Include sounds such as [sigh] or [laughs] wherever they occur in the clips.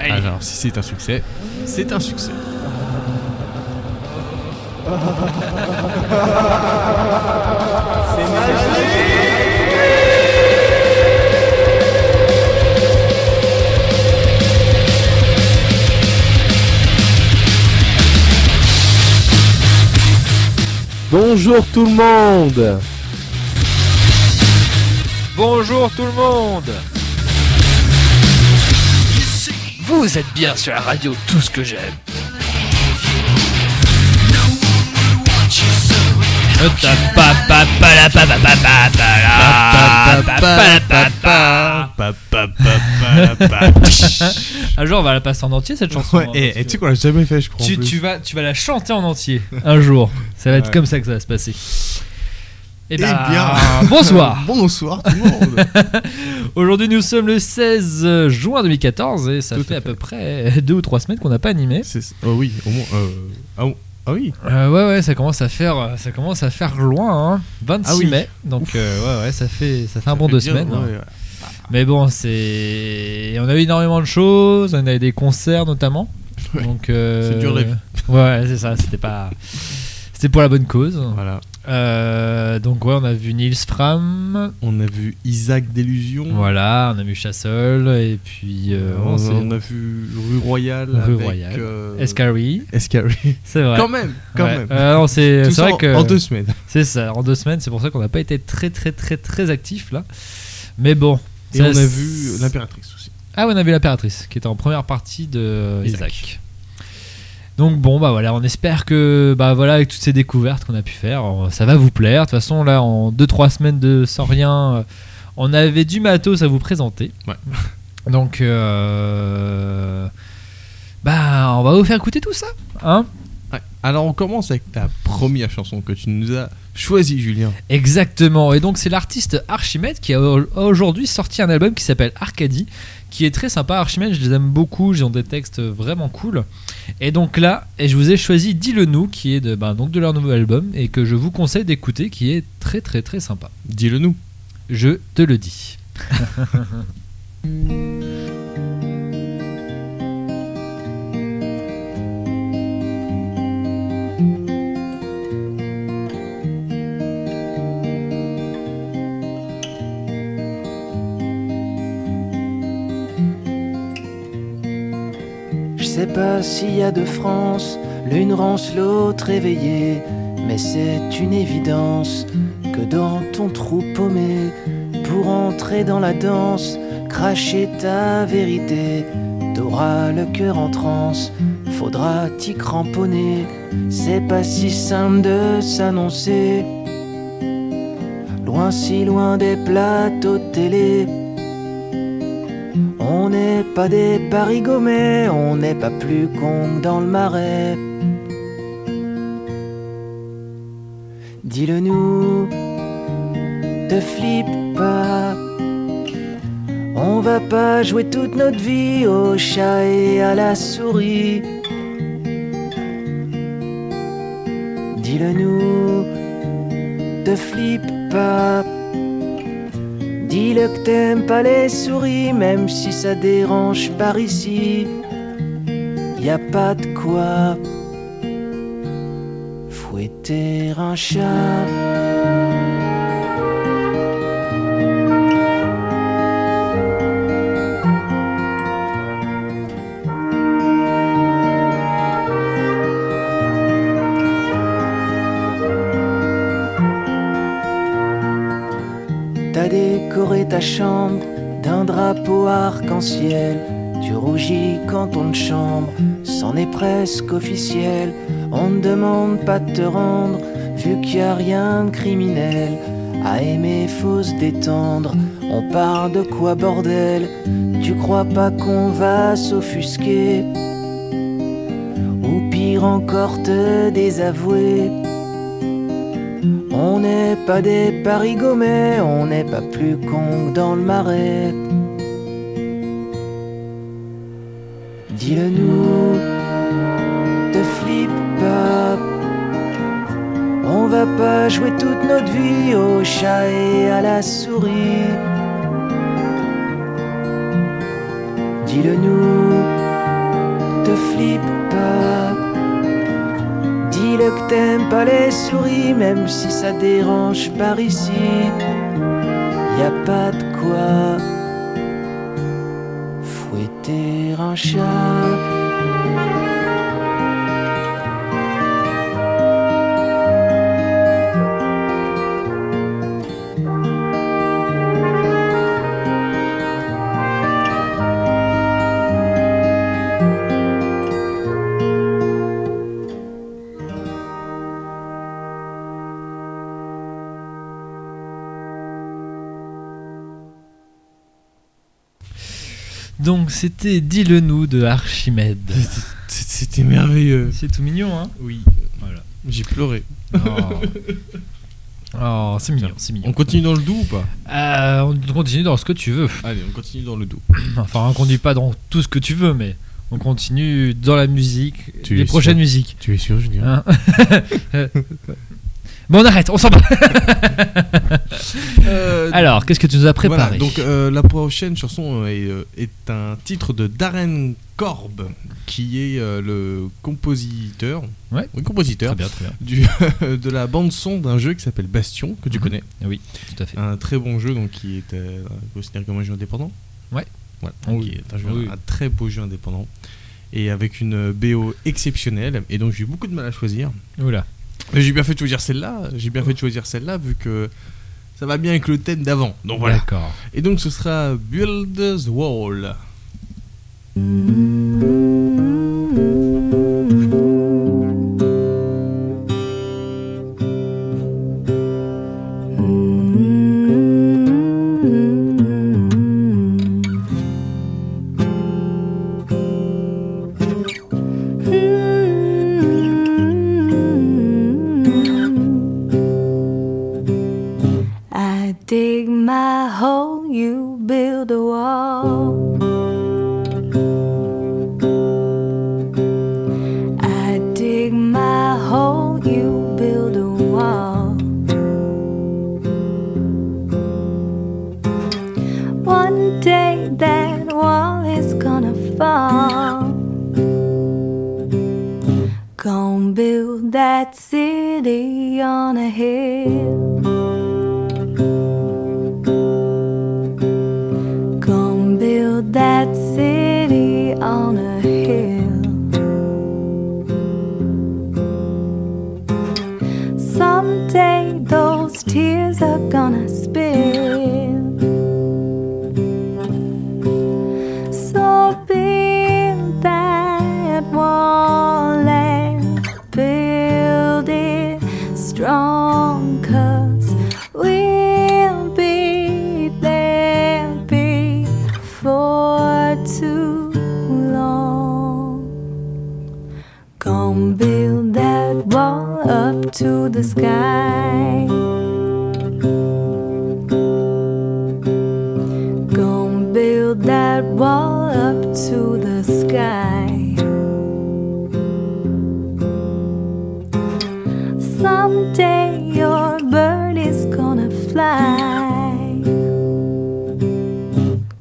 Allez. Alors, si c'est un succès, c'est un succès. Bonjour tout le monde Bonjour tout le monde Vous êtes bien sur la radio Tout ce que j'aime. Un jour on va la passer en entier cette chanson. Ouais, hein, et, tu sais qu'on l'a jamais fait, je crois. tu, vas, tu vas la chanter en entier un jour. Ça va être Ouais. comme ça que ça va se passer. Eh Eh ben, bien, [laughs] bonsoir. [laughs] Bonsoir tout le monde. [laughs] Aujourd'hui nous sommes le 16 juin 2014 et ça Tout fait à fait. peu près deux ou trois semaines qu'on n'a pas animé. Oh oui, au moins. euh, ah. Ah oui. Euh, ouais ouais ça commence à faire ça commence à faire loin hein. 26 Ah oui. mai donc euh, ouais ouais ça fait ça fait un bon deux Bien, semaines. ouais, hein. ouais. Mais bon c'est on a eu énormément de choses on a eu des concerts notamment Ouais. donc euh, C'est dur vie. ouais c'est ça c'était pas c'était pour la bonne cause. Voilà. Euh, donc ouais on a vu Nils Fram On a vu Isaac Delusion. voilà on a vu Chassol et puis euh, on, on a vu Rue Royale. Rue avec, Royale. euh, Escari Escari. [laughs] c'est vrai. Quand même, quand Ouais. même. Euh, c'est Tout c'est ça vrai en- que en deux semaines. [laughs] c'est ça en deux semaines c'est pour ça qu'on n'a pas été très très très très actif là mais bon Et on a vu l'impératrice aussi. ah ouais, on a vu l'impératrice qui était en première partie de Isaac. Isaac. Donc bon bah voilà on espère que bah voilà avec toutes ces découvertes qu'on a pu faire euh, ça va vous plaire de toute façon là en 2-3 semaines de sans rien euh, on avait du matos à vous présenter Ouais. [laughs] donc euh, bah on va vous faire écouter tout ça hein Ouais. Alors on commence avec ta première chanson que tu nous as choisie, Julien. Exactement, et donc c'est l'artiste Archimède qui a au- aujourd'hui sorti un album qui s'appelle Arcadie, qui est très sympa. Archimède, je les aime beaucoup, ils ont des textes vraiment cool. Et donc là, et je vous ai choisi Dis-le nous, qui est de, ben, donc de leur nouveau album, et que je vous conseille d'écouter, qui est très très très sympa. Dis-le nous. Je te le dis. [laughs] sais pas s'il y a de France, l'une rance l'autre éveillée, mais c'est une évidence que dans ton trou paumé, pour entrer dans la danse, cracher ta vérité, t'auras le cœur en transe, faudra t'y cramponner, c'est pas si simple de s'annoncer. Loin si loin des plateaux télé, on n'est pas des parigommets, on n'est pas plus con dans le marais. Dis-le nous, te flippe pas. On va pas jouer toute notre vie au chat et à la souris. Dis-le nous, te flippe pas. Dis-le que pas les souris, même si ça dérange par ici. Y a pas de quoi fouetter un chat. Décoré ta chambre d'un drapeau arc-en-ciel. Tu rougis quand on te chambre, c'en est presque officiel. On ne demande pas de te rendre, vu qu'il n'y a rien de criminel. À aimer, faut se détendre. On parle de quoi, bordel? Tu crois pas qu'on va s'offusquer? Ou pire encore, te désavouer on n'est pas des parigommets, on n'est pas plus con que dans le marais. Dis-le nous, te flippe pas. On va pas jouer toute notre vie au chat et à la souris. Dis-le nous, te flippe pas. Que t'aimes pas les souris, même si ça dérange par ici. Y a pas de quoi fouetter un chat. Donc c'était Dis-le nous de Archimède. C'était merveilleux. C'est tout mignon, hein? Oui. Voilà. J'ai pleuré. Oh, [laughs] Oh, c'est mignon, c'est mignon. On continue dans le doux ou pas? Euh, on continue dans ce que tu veux. Allez, on continue dans le doux. [clears throat] Enfin, on continue pas dans tout ce que tu veux, mais on continue dans la musique, Tu les es prochaines musiques. Tu es sûr, Julien? Hein? [laughs] [laughs] bon, on arrête, on s'en va. [laughs] Euh, Alors, qu'est-ce que tu nous as préparé Voilà, donc euh, la prochaine chanson est, euh, est un titre de Darren Korb, qui est euh, le compositeur, Ouais. oui, compositeur Très bien, très bien. du, [laughs] de la bande son d'un jeu qui s'appelle Bastion, que tu Mhm. connais. Oui, tout à fait. Un très bon jeu, donc qui est considéré comme un jeu indépendant. Ouais. Voilà, Oh oui. est un, jeu- Oui. un très beau jeu indépendant. Et avec une BO exceptionnelle, et donc j'ai eu beaucoup de mal à choisir. Oula. Mais j'ai bien fait de choisir celle-là. J'ai bien fait de choisir celle-là vu que ça va bien avec le thème d'avant. Donc voilà. D'accord. Et donc ce sera Build's Wall. My hole, you build a wall. I dig my hole, you build a wall. One day that wall is gonna fall. Gonna build that city on a hill. City to the sky. Gonna build that wall up to the sky. Someday your bird is gonna fly.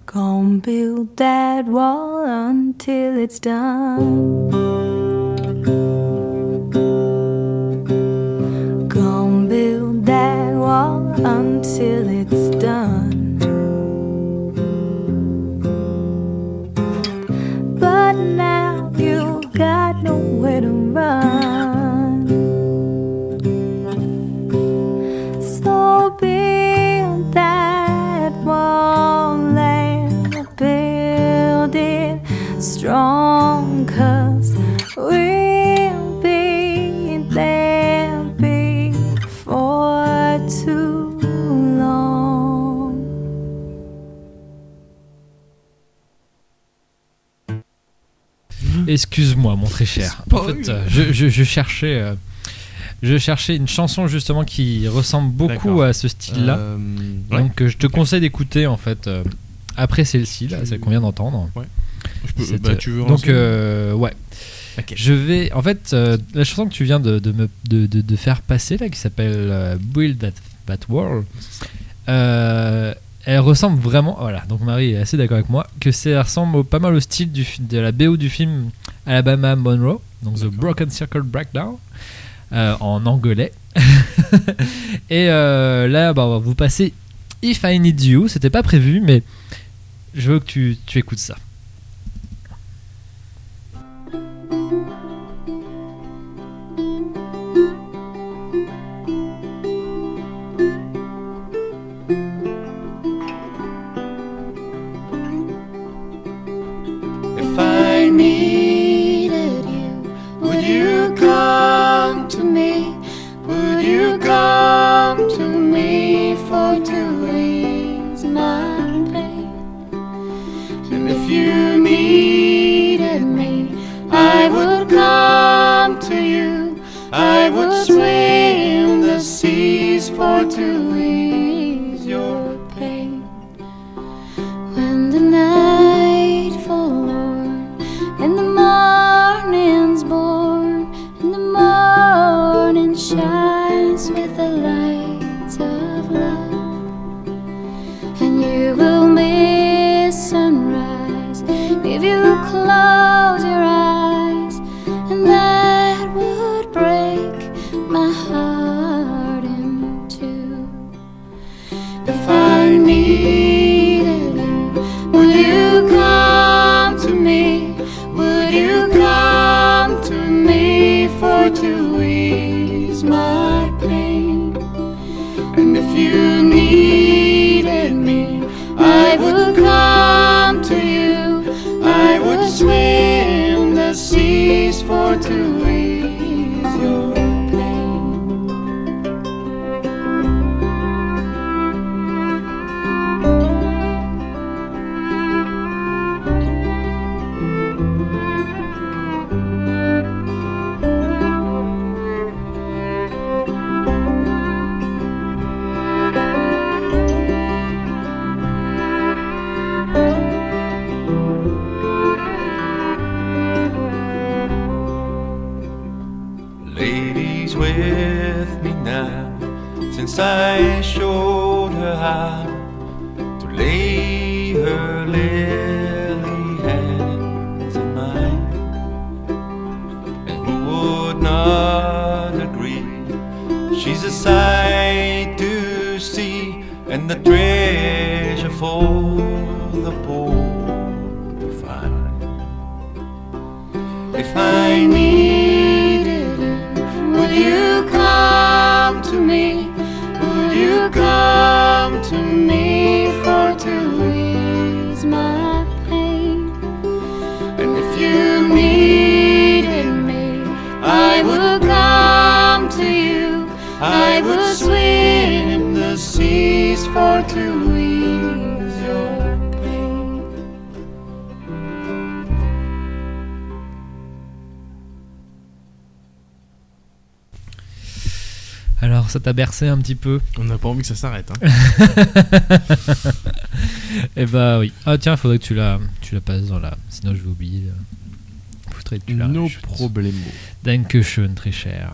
Gonna build that wall until it's done. Excuse-moi, mon très cher. En fait, euh, je, je- je cherchais, euh, je cherchais une chanson justement qui ressemble beaucoup D'accord. à ce style-là. Euh, ouais. Donc, euh, je te conseille d'écouter en fait euh, après celle-ci, là, Tu- celle qu'on vient d'entendre. Je peux- bah, tu veux Donc, euh, ouais. Je vais. En fait, euh, la chanson que tu viens de, de me, de, de- de faire passer, là, qui s'appelle euh, Build That, That World, euh, elle ressemble vraiment. Voilà, donc Marie est assez d'accord avec moi, que ça ressemble pas mal au style du, de la BO du film Alabama Monroe, donc The Broken Circle Breakdown, euh, en anglais. [laughs] Et euh, là, bah, on va vous passer If I Need You. C'était pas prévu, mais je veux que tu, tu écoutes ça. Come to you. I would swim the seas for to I will come Alors, ça t'a bercé un petit peu On n'a pas envie que ça s'arrête. Hein. [laughs] Eh bah oui. Ah tiens, faudrait que tu la, tu la passes dans la. Sinon, je vais oublier. Faudrait que tu la No problemo. Dankeschön, très cher.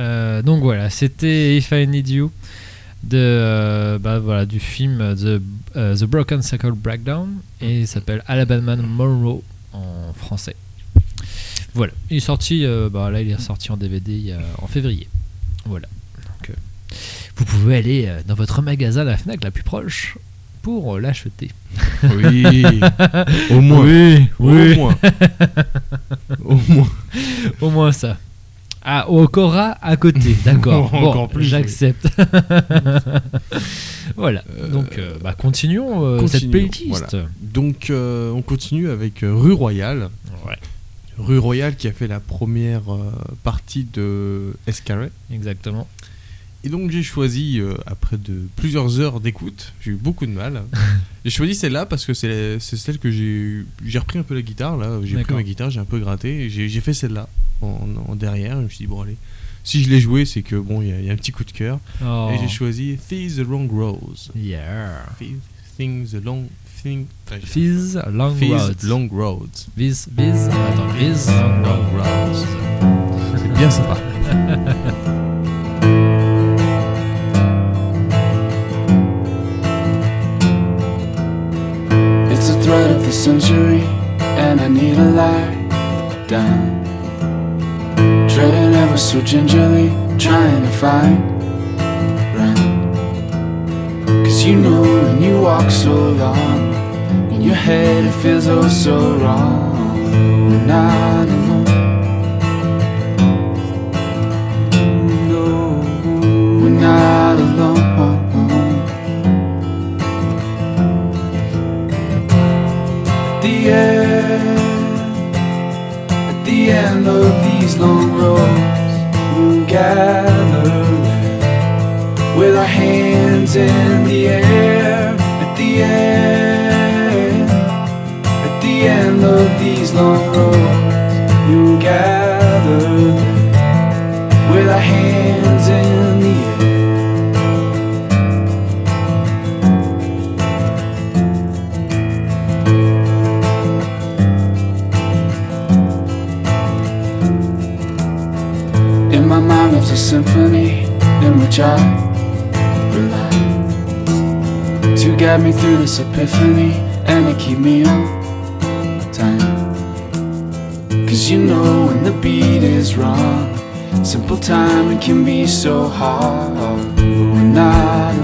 Euh, donc voilà, c'était If I Need You de, euh, bah, voilà, du film The, euh, The Broken Circle Breakdown et il s'appelle Alabama Monroe en français. Voilà, il est sorti, euh, bah, là il est sorti en DVD il en février. Voilà, euh, vous pouvez aller euh, dans votre magasin la Fnac la plus proche pour euh, l'acheter. Oui. [laughs] Au moins. oui, Au moins. [laughs] Au moins. Au moins ça. Ah, au Cora à côté, [laughs] d'accord. Encore plus, j'accepte. voilà. Donc, euh, bah, continuons euh, cette Continuons, playlist. Donc, euh, on continue avec Rue Royale. Ouais, Rue Royale qui a fait la première partie de Escarret. exactement. Et donc j'ai choisi, euh, après de plusieurs heures d'écoute, j'ai eu beaucoup de mal. [laughs] j'ai choisi celle-là parce que c'est celle que j'ai j'ai repris un peu la guitare là. J'ai pris ma guitare, j'ai un peu gratté. J'ai fait celle-là en, en derrière. Je me suis dit bon allez, si je l'ai joué, c'est que bon il y, y a un petit coup de cœur. Oh. Et j'ai choisi Fizz the Long Rose. Yeah. Fizz Things the Long Thing. Fizz Long Fizz Roads. Long Roads. Fizz, Fizz. Attends, Fizz Long Long. Roads. C'est bien sympa. [laughs] Of the century, and I need a light down. Treading ever so gingerly, trying to find ground. Cause you know when you walk so long, in your head it feels oh so wrong. We're not alone. No, we're not alone. At the end of these long roads, we'll gather there with our hands in the air. At the end, at the end of these long roads, we'll gather there with our hands in the air. My lives a symphony in which I rely to guide me through this epiphany and to keep me on time. Cause you know when the beat is wrong, simple timing can be so hard. But we're not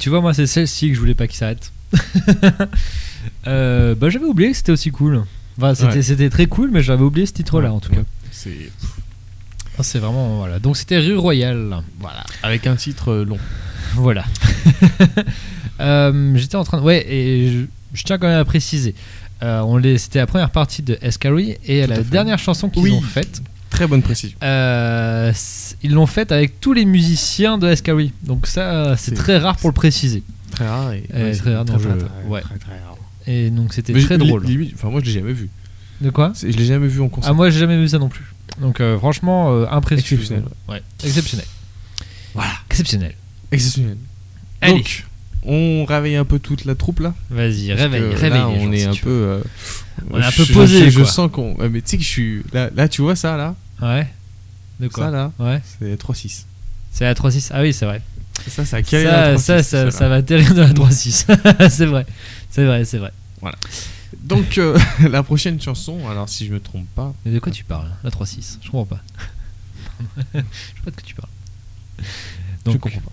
tu vois, moi, c'est celle-ci que je voulais pas qu'il s'arrête. [laughs] Euh, bah, j'avais oublié que c'était aussi cool. Enfin, c'était, Ouais. très cool, mais j'avais oublié ce titre-là Ouais, en tout ouais. cas. C'est Ah, c'est vraiment. Voilà. Donc, c'était Rue Royale. voilà, avec un titre euh, long. [laughs] Voilà. [laughs] Euh, j'étais en train de. Ouais, et je, je tiens quand même à préciser. Euh, on les, c'était la première partie de Escary et Tout la dernière chanson qu'ils Oui. ont faite. Très bonne précision. euh, ils l'ont faite avec tous les musiciens de Escary. Donc ça, c'est très rare pour le préciser. Très rare et Euh, très rare, très, donc très, je- très, ouais. très, très rare. Et donc c'était très drôle. limite- enfin, moi, je l'ai jamais vu. De quoi? Je l'ai jamais vu en concert. Ah moi j'ai jamais vu ça non plus. Donc euh, franchement euh, impressionnant. Exceptionnel. Ouais, exceptionnel. Voilà. Exceptionnel. Exceptionnel. Allez. Donc, on réveille un peu toute la troupe là. Vas-y, réveille, réveille. Là, les gens, on est si un peu. euh, On est un peu posé, Je, quoi. sens qu'on. ouais, Mais tu sais que je suis. Là, là, tu vois ça là. Ouais. De quoi Ça là Ouais. C'est 3-6. C'est la 3-6. Ah oui, c'est vrai. Ça, ça a calé la Ça, 3-6, ça, ça, ça va atterrir dans la 3-6. [laughs] c'est vrai. C'est vrai, c'est vrai. Donc, euh, [laughs] la prochaine chanson, alors si je me trompe pas. Mais de quoi tu parles La 3-6 Je comprends pas. [laughs] je sais pas de quoi tu parles. je comprends pas.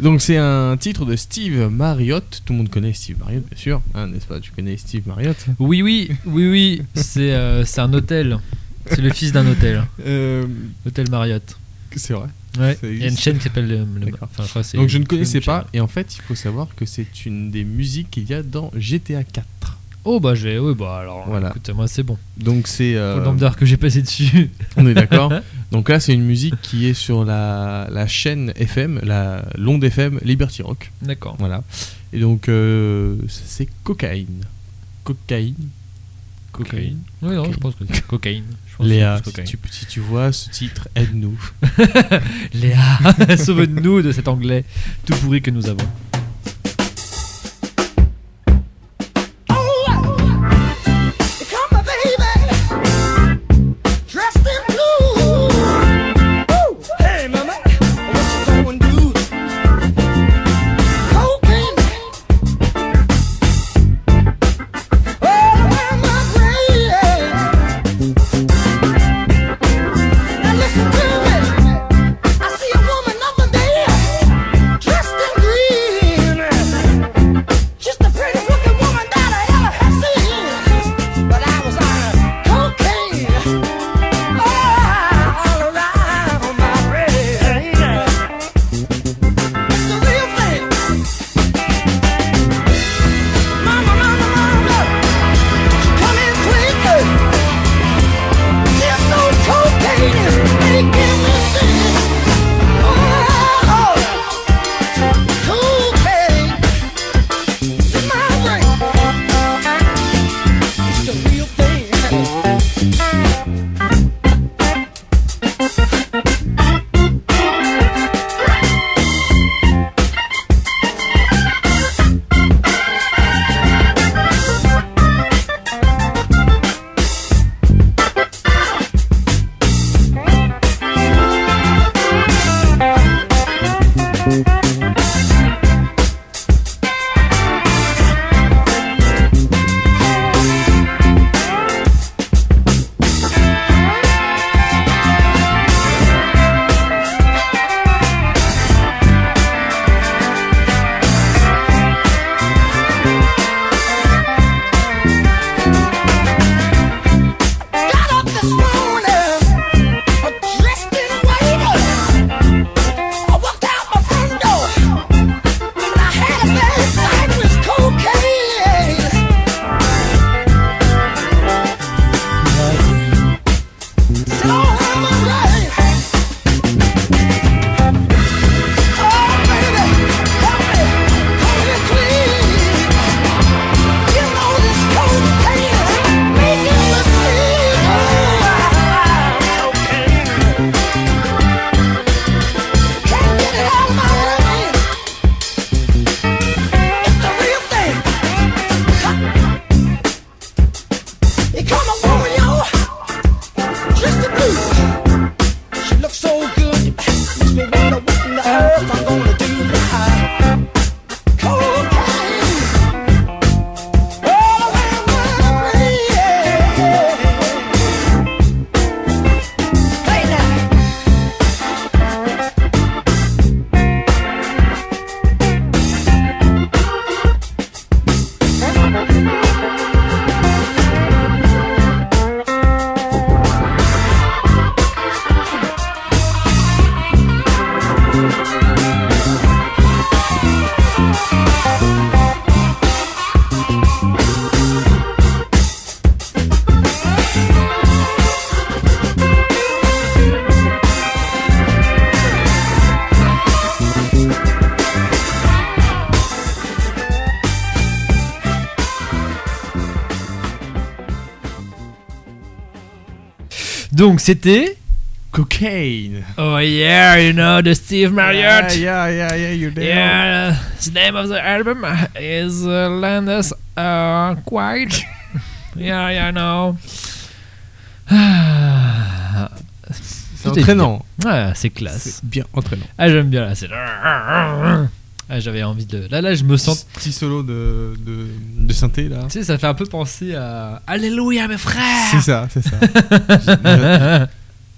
Donc, c'est un titre de Steve Marriott. Tout le monde connaît Steve Marriott, bien sûr. hein, N'est-ce pas? Tu connais Steve Marriott? Oui, oui, oui, oui. C'est euh, c'est un hôtel. C'est le fils d'un hôtel. Euh, Hôtel Marriott. C'est vrai. Ouais. Il y a une chaîne qui s'appelle le. enfin, je Donc, je ne connaissais chaîne. pas. Et en fait, il faut savoir que c'est une des musiques qu'il y a dans GTA 4. Oh bah j'ai, oui bah alors, Voilà. écoute, moi c'est bon. Donc c'est. euh, le nombre d'heures que j'ai passé dessus. [laughs] on est d'accord. [laughs] Donc là, c'est une musique qui est sur la, la chaîne FM, la l'onde FM Liberty Rock. D'accord. Voilà. Et donc, euh, c'est cocaïne. Cocaïne. Cocaïne. Oui, non, je pense que c'est cocaïne. [laughs] Léa, tu, si tu vois ce titre, aide-nous. [laughs] [laughs] Léa, [laughs] sauve-nous de cet anglais tout pourri que nous avons. Donc c'était. Cocaine. Oh yeah, you know the Steve Marriott. Yeah, yeah, yeah, yeah, you're there. Yeah, the name of the album is uh, Landis uh, Quiet. [laughs] yeah, yeah, I know. Ah, C'est entraînant. bien. Ouais, c'est classe. Bien entraînant. Ah, j'aime bien là. C'est. Ah, j'avais envie de. Là, là, je me sens. Petit solo de, de, de synthé là. Tu sais, ça fait un peu penser à. Alléluia, mes frères C'est ça, c'est ça. [laughs]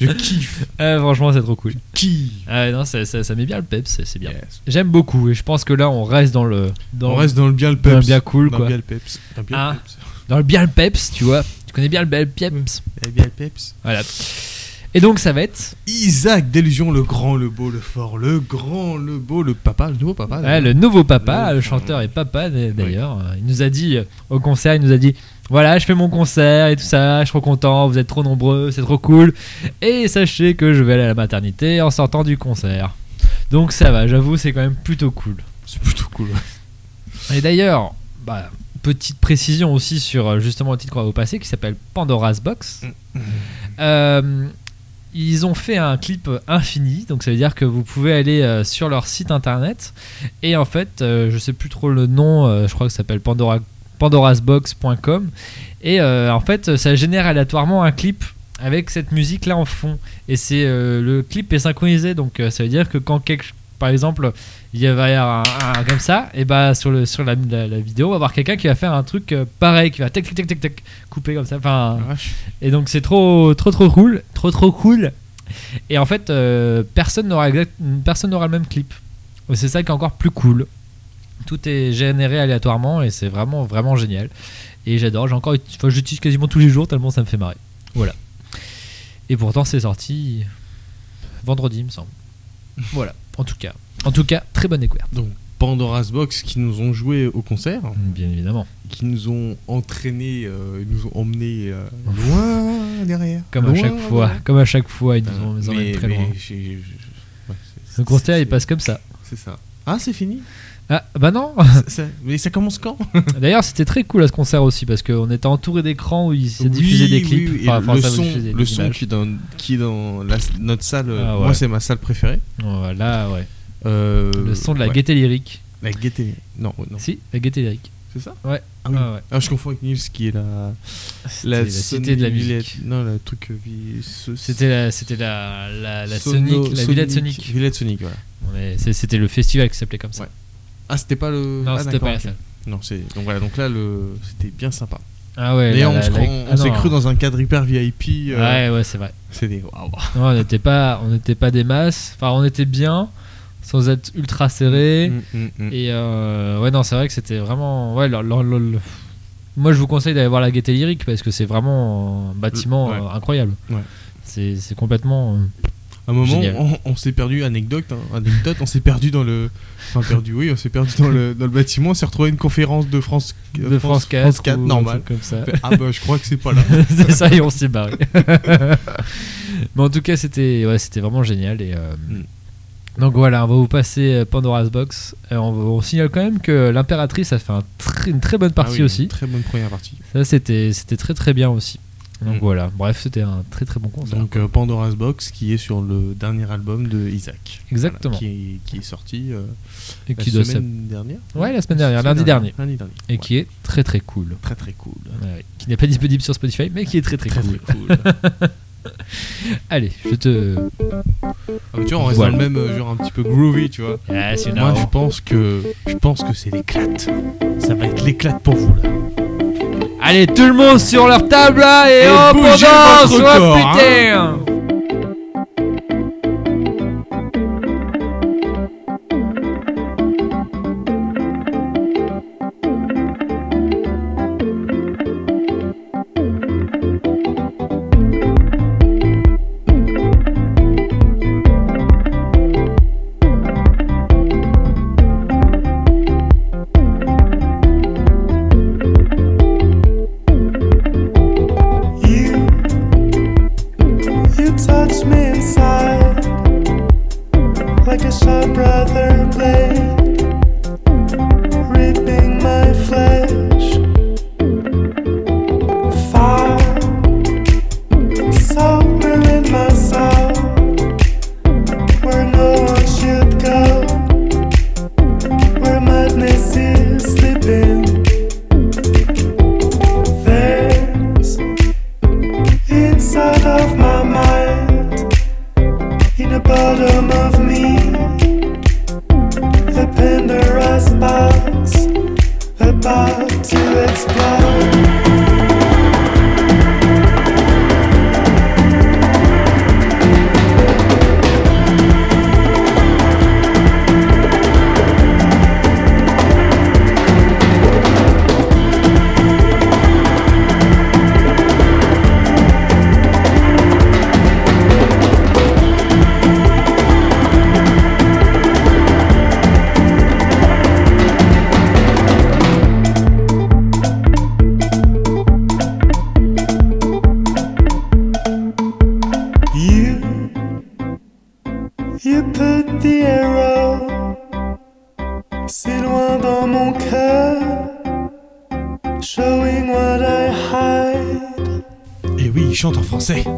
Je kiffe. Ah, franchement, c'est trop cool. Kiffe. Ah, non, ça, ça, ça met bien le peps, c'est bien. Yes. J'aime beaucoup et je pense que là, on reste dans le. Dans On reste dans le bien le dans le peps. bien cool, Dans quoi. le bien le peps. Dans le bien Ah. le peps. Dans le bien le peps, tu vois. Tu connais bien le bel peps. Eh bien le peps. Voilà. Et donc ça va être Isaac Delusion, le grand, le beau, le fort, le grand, le beau, le papa, le nouveau papa. ouais, le nouveau papa, Le- le chanteur et papa d'ailleurs. Il nous a dit euh, au concert, il nous a dit voilà, je fais mon concert et tout ça, je suis trop content, vous êtes trop nombreux, c'est trop cool. Et sachez que je vais aller à la maternité en sortant du concert. Donc ça va, j'avoue, c'est quand même plutôt cool. C'est plutôt cool. Et d'ailleurs, bah, petite précision aussi sur euh, justement le titre qu'on va vous passer qui s'appelle Pandora's Box. Euh, ils ont fait un clip infini, donc ça veut dire que vous pouvez aller euh, sur leur site internet. Et en fait, euh, je sais plus trop le nom, euh, je crois que ça s'appelle Pandora, pandorasbox.com et en fait, ça génère aléatoirement un clip avec cette musique là en fond. Et c'est le clip est synchronisé donc ça veut dire que quand quelque par exemple il va y avoir un, un- comme ça et bah sur le sur la, la- la vidéo on va voir quelqu'un qui va faire un truc euh, pareil qui va tac tac tac tac tac couper comme ça enfin et donc c'est trop trop trop cool, trop trop cool. Et en fait, euh, personne n'aura personne n'aura le même clip. C'est ça qui est encore plus cool. Tout est généré aléatoirement et c'est vraiment vraiment génial. Et j'adore. J'ai encore, enfin, j'utilise quasiment tous les jours tellement ça me fait marrer. Voilà. Et pourtant c'est sorti vendredi, il me semble. Voilà. En tout cas, en tout cas, très bonne découverte. Donc Pandora's Box qui nous ont joué au concert, Bien évidemment. qui nous ont entraînés, euh, ils nous ont emmenés euh, loin derrière. Comme à Loin chaque fois, derrière. comme à chaque fois, ils nous Euh, ont emmènent très mais loin. ouais, c'est- Le concert, il passe comme ça. C'est ça. Ah, c'est fini? Ah bah non. [laughs] Mais ça commence quand? [laughs] D'ailleurs, c'était très cool à ce concert aussi parce qu'on était entouré d'écrans où il s'est Oui, diffusé des clips. oui, Enfin, le son, le des son qui est dans, qui est dans la- notre salle, euh, Ah ouais. moi c'est ma salle préférée. Voilà, ouais. Euh, Le son de la ouais. gaieté lyrique. La gaieté. Non, non. Si, la gaieté lyrique. c'est ça Ouais. Ah, oui. Ah ouais. Ah, je confonds avec Nils qui est la, C'était la cité de la musique. Villette- Non, le truc. euh, C'était la, c'était la, la, la Sono- Sonic, la Villette Sonic. Villette Sonic, voilà. C'est- C'était le festival qui s'appelait comme ça. Ouais. Ah, c'était pas le. Non, ah, c'était pas la salle. Non, c'est donc voilà. Donc là, le, c'était bien sympa. Ah ouais. D'ailleurs, la- on la- la- ah s'est non. cru dans un cadre hyper VIP. euh, Ouais, ouais, c'est vrai. C'était waouh. Non, on n'était pas, on n'était pas des masses. Enfin, on était bien, sans être ultra serré. Mm, mm, mm. Et euh, ouais, non, c'est vrai que c'était vraiment. Ouais, le- le- le- le- Moi, je vous conseille d'aller voir la Gaieté Lyrique parce que c'est vraiment un bâtiment Ouais. euh, incroyable. Ouais. C'est complètement. euh, À un moment, Génial. on, on s'est perdu, anecdote, hein, anecdote, on s'est perdu dans le. Enfin, perdu, oui, on s'est perdu dans le, dans le bâtiment, on s'est retrouvé à une conférence de France, de France 4, France 4 ou un normal. truc comme ça. Ah bah, je crois que c'est pas là. [laughs] c'est ça, et on s'est barré. [laughs] Mais en tout cas, c'était ouais, c'était vraiment génial. Et, euh, Mm. Donc voilà, on va vous passer euh, Pandora's Box. Euh, on, on signale quand même que l'impératrice a fait un très- une très bonne Ah partie oui, aussi. une Très bonne première partie. Ça, c'était très très bien aussi. Donc Mm. voilà, bref, c'était un très très bon concert. Donc euh, Pandora's Box qui est sur le dernier album de Isaac. Exactement. Voilà, qui, est, qui est sorti euh, et la qui doit semaine dernière. Ouais, la semaine dernière, lundi dernier. Lundi dernier. Et ouais. qui est très très cool. très très cool. Ouais, qui n'est pas disponible sur Spotify, mais qui est très très, Très cool. très cool. [laughs] [laughs] Allez, je te. Ah, mais tu vois, on reste Voilà. dans le même euh, genre un petit peu groovy, tu vois. Ah, c'est Moi, je pense que je pense que c'est l'éclate. Ça va être l'éclate pour vous là. Allez, tout le monde sur leur table là et, Et hop, on bougez danse votre corps, hein. putain bottom of me, a Pandora's box about to explode. Chante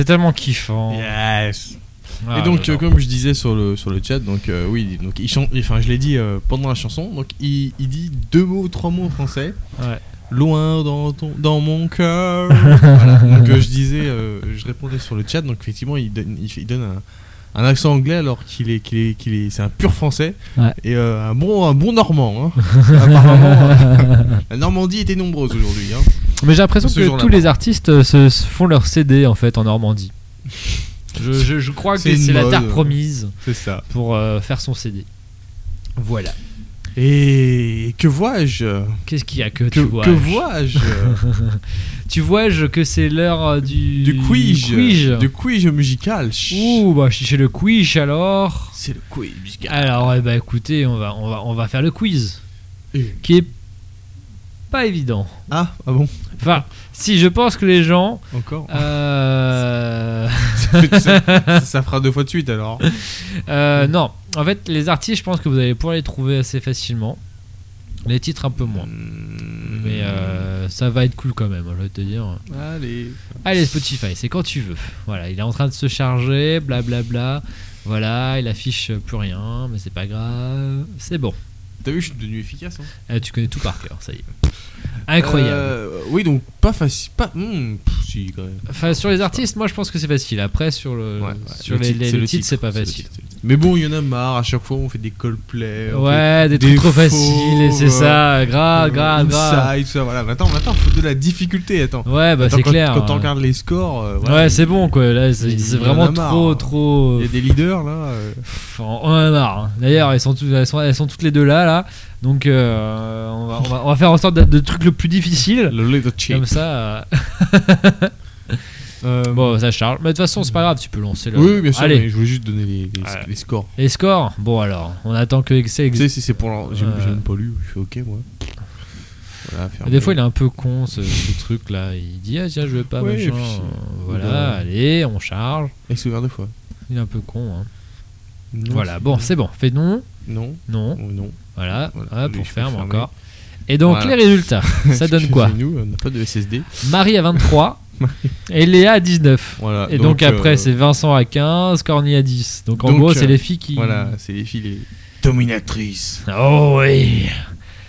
c'est tellement kiffant. Yes. Ah et donc, euh, comme je disais sur le, sur le chat, donc euh, oui, donc il chante, enfin je l'ai dit euh, pendant la chanson, donc il, il dit deux mots, trois mots en français. Ouais. Loin dans, ton, dans mon cœur. [laughs] Voilà. Donc euh, je disais, euh, je répondais sur le chat, donc effectivement il donne, il, fait- il donne un, un accent anglais alors qu'il est, qu'il est, qu'il est, c'est un pur français Ouais. et euh, un bon, un bon normand. hein. [laughs] Apparemment, euh, la Normandie était nombreuse aujourd'hui. Hein. Mais j'ai l'impression que tous les artistes euh, se, se font leur CD en fait en Normandie. Je, je- je crois que c'est la terre promise C'est ça. pour euh, faire son CD. Voilà. Et que vois-je? Qu'est-ce qu'il y a que, Que, tu vois que vois-je? [laughs] Tu vois je- que c'est l'heure euh, du Du quiz. quiz. Du quiz musical. Ouh, bah c'est le quiz alors. C'est le quiz musical. Alors, eh ben, écoutez, on va, on, va, on va faire le quiz. Et- Qui est pas évident. Ah, ah bon? Enfin, si, je pense que les gens. Encore euh, [laughs] ça, ça- ça fera deux fois de suite alors. [laughs] euh, non, en fait, les artistes, je pense que vous allez pouvoir les trouver assez facilement. Les titres, un peu moins. Hmm. Mais euh, ça va être cool quand même, je vais te dire. Allez. Allez, Spotify, c'est quand tu veux. Voilà, il est en train de se charger, blablabla. Voilà, il affiche plus rien, mais c'est pas grave. C'est bon. T'as vu, je suis devenu efficace. Hein. Eh, tu connais tout par cœur, ça y est. Incroyable. Euh, oui, donc pas facile. Pas. hmm, pff, si, quand même. Enfin, sur les artistes, moi je pense que c'est facile. Après, sur le, Ouais, ouais, sur le les, titre, les- c'est les le titres, titre, c'est pas facile. titre, Mais bon, il y en a marre. À chaque fois, on fait des Coldplay. Ouais, des trucs trop faciles, et c'est euh, ça, grave, grave, grave. Inside, tout ça, voilà. Maintenant, maintenant, faut de la difficulté. Attends. Ouais, bah c'est clair. Quand on hein. regarde les scores, euh, Ouais, c'est bon quoi. Là, c'est vraiment trop, hein. trop. Il y a des leaders là. euh, on en a marre. hein. D'ailleurs, elles sont, toutes- elles, sont, elles sont toutes les deux là, là. Donc, euh, on, va, on, va, on va faire en sorte de, de trucs le plus difficile. Le. Comme ça. euh, [laughs] Euh, Bon, ça charge. Mais de toute façon, c'est pas grave, tu peux lancer le. Oui, bien sûr. Allez, mais je voulais juste donner les, les- Ouais. les scores. les scores. Bon, alors, on attend que Excel. Tu sais, si c'est pour. J'ai Euh. pas lu. Je fais ok, moi. Voilà. Des fois, il est un peu con ce, ce truc là. Il dit Ah, tiens, je veux pas, Ouais, machin. et puis, voilà, bah- allez, on charge. Il s'est ouvert deux fois. Il est un peu con. hein. Non, Voilà, bon, c'est bon. Fais non, Non, non. oh, non. Voilà, Voilà, hop, on ferme fermer. encore. Et donc, Voilà. les résultats, [laughs] ça donne quoi Nous, on n'a pas de SSD. Marie à 23 et Léa à 19. Voilà. Et donc, euh, après, c'est Vincent à 15, Corny à 10. Donc, en Donc, gros, euh, c'est les filles qui. Voilà, c'est les filles les dominatrices. Oh oui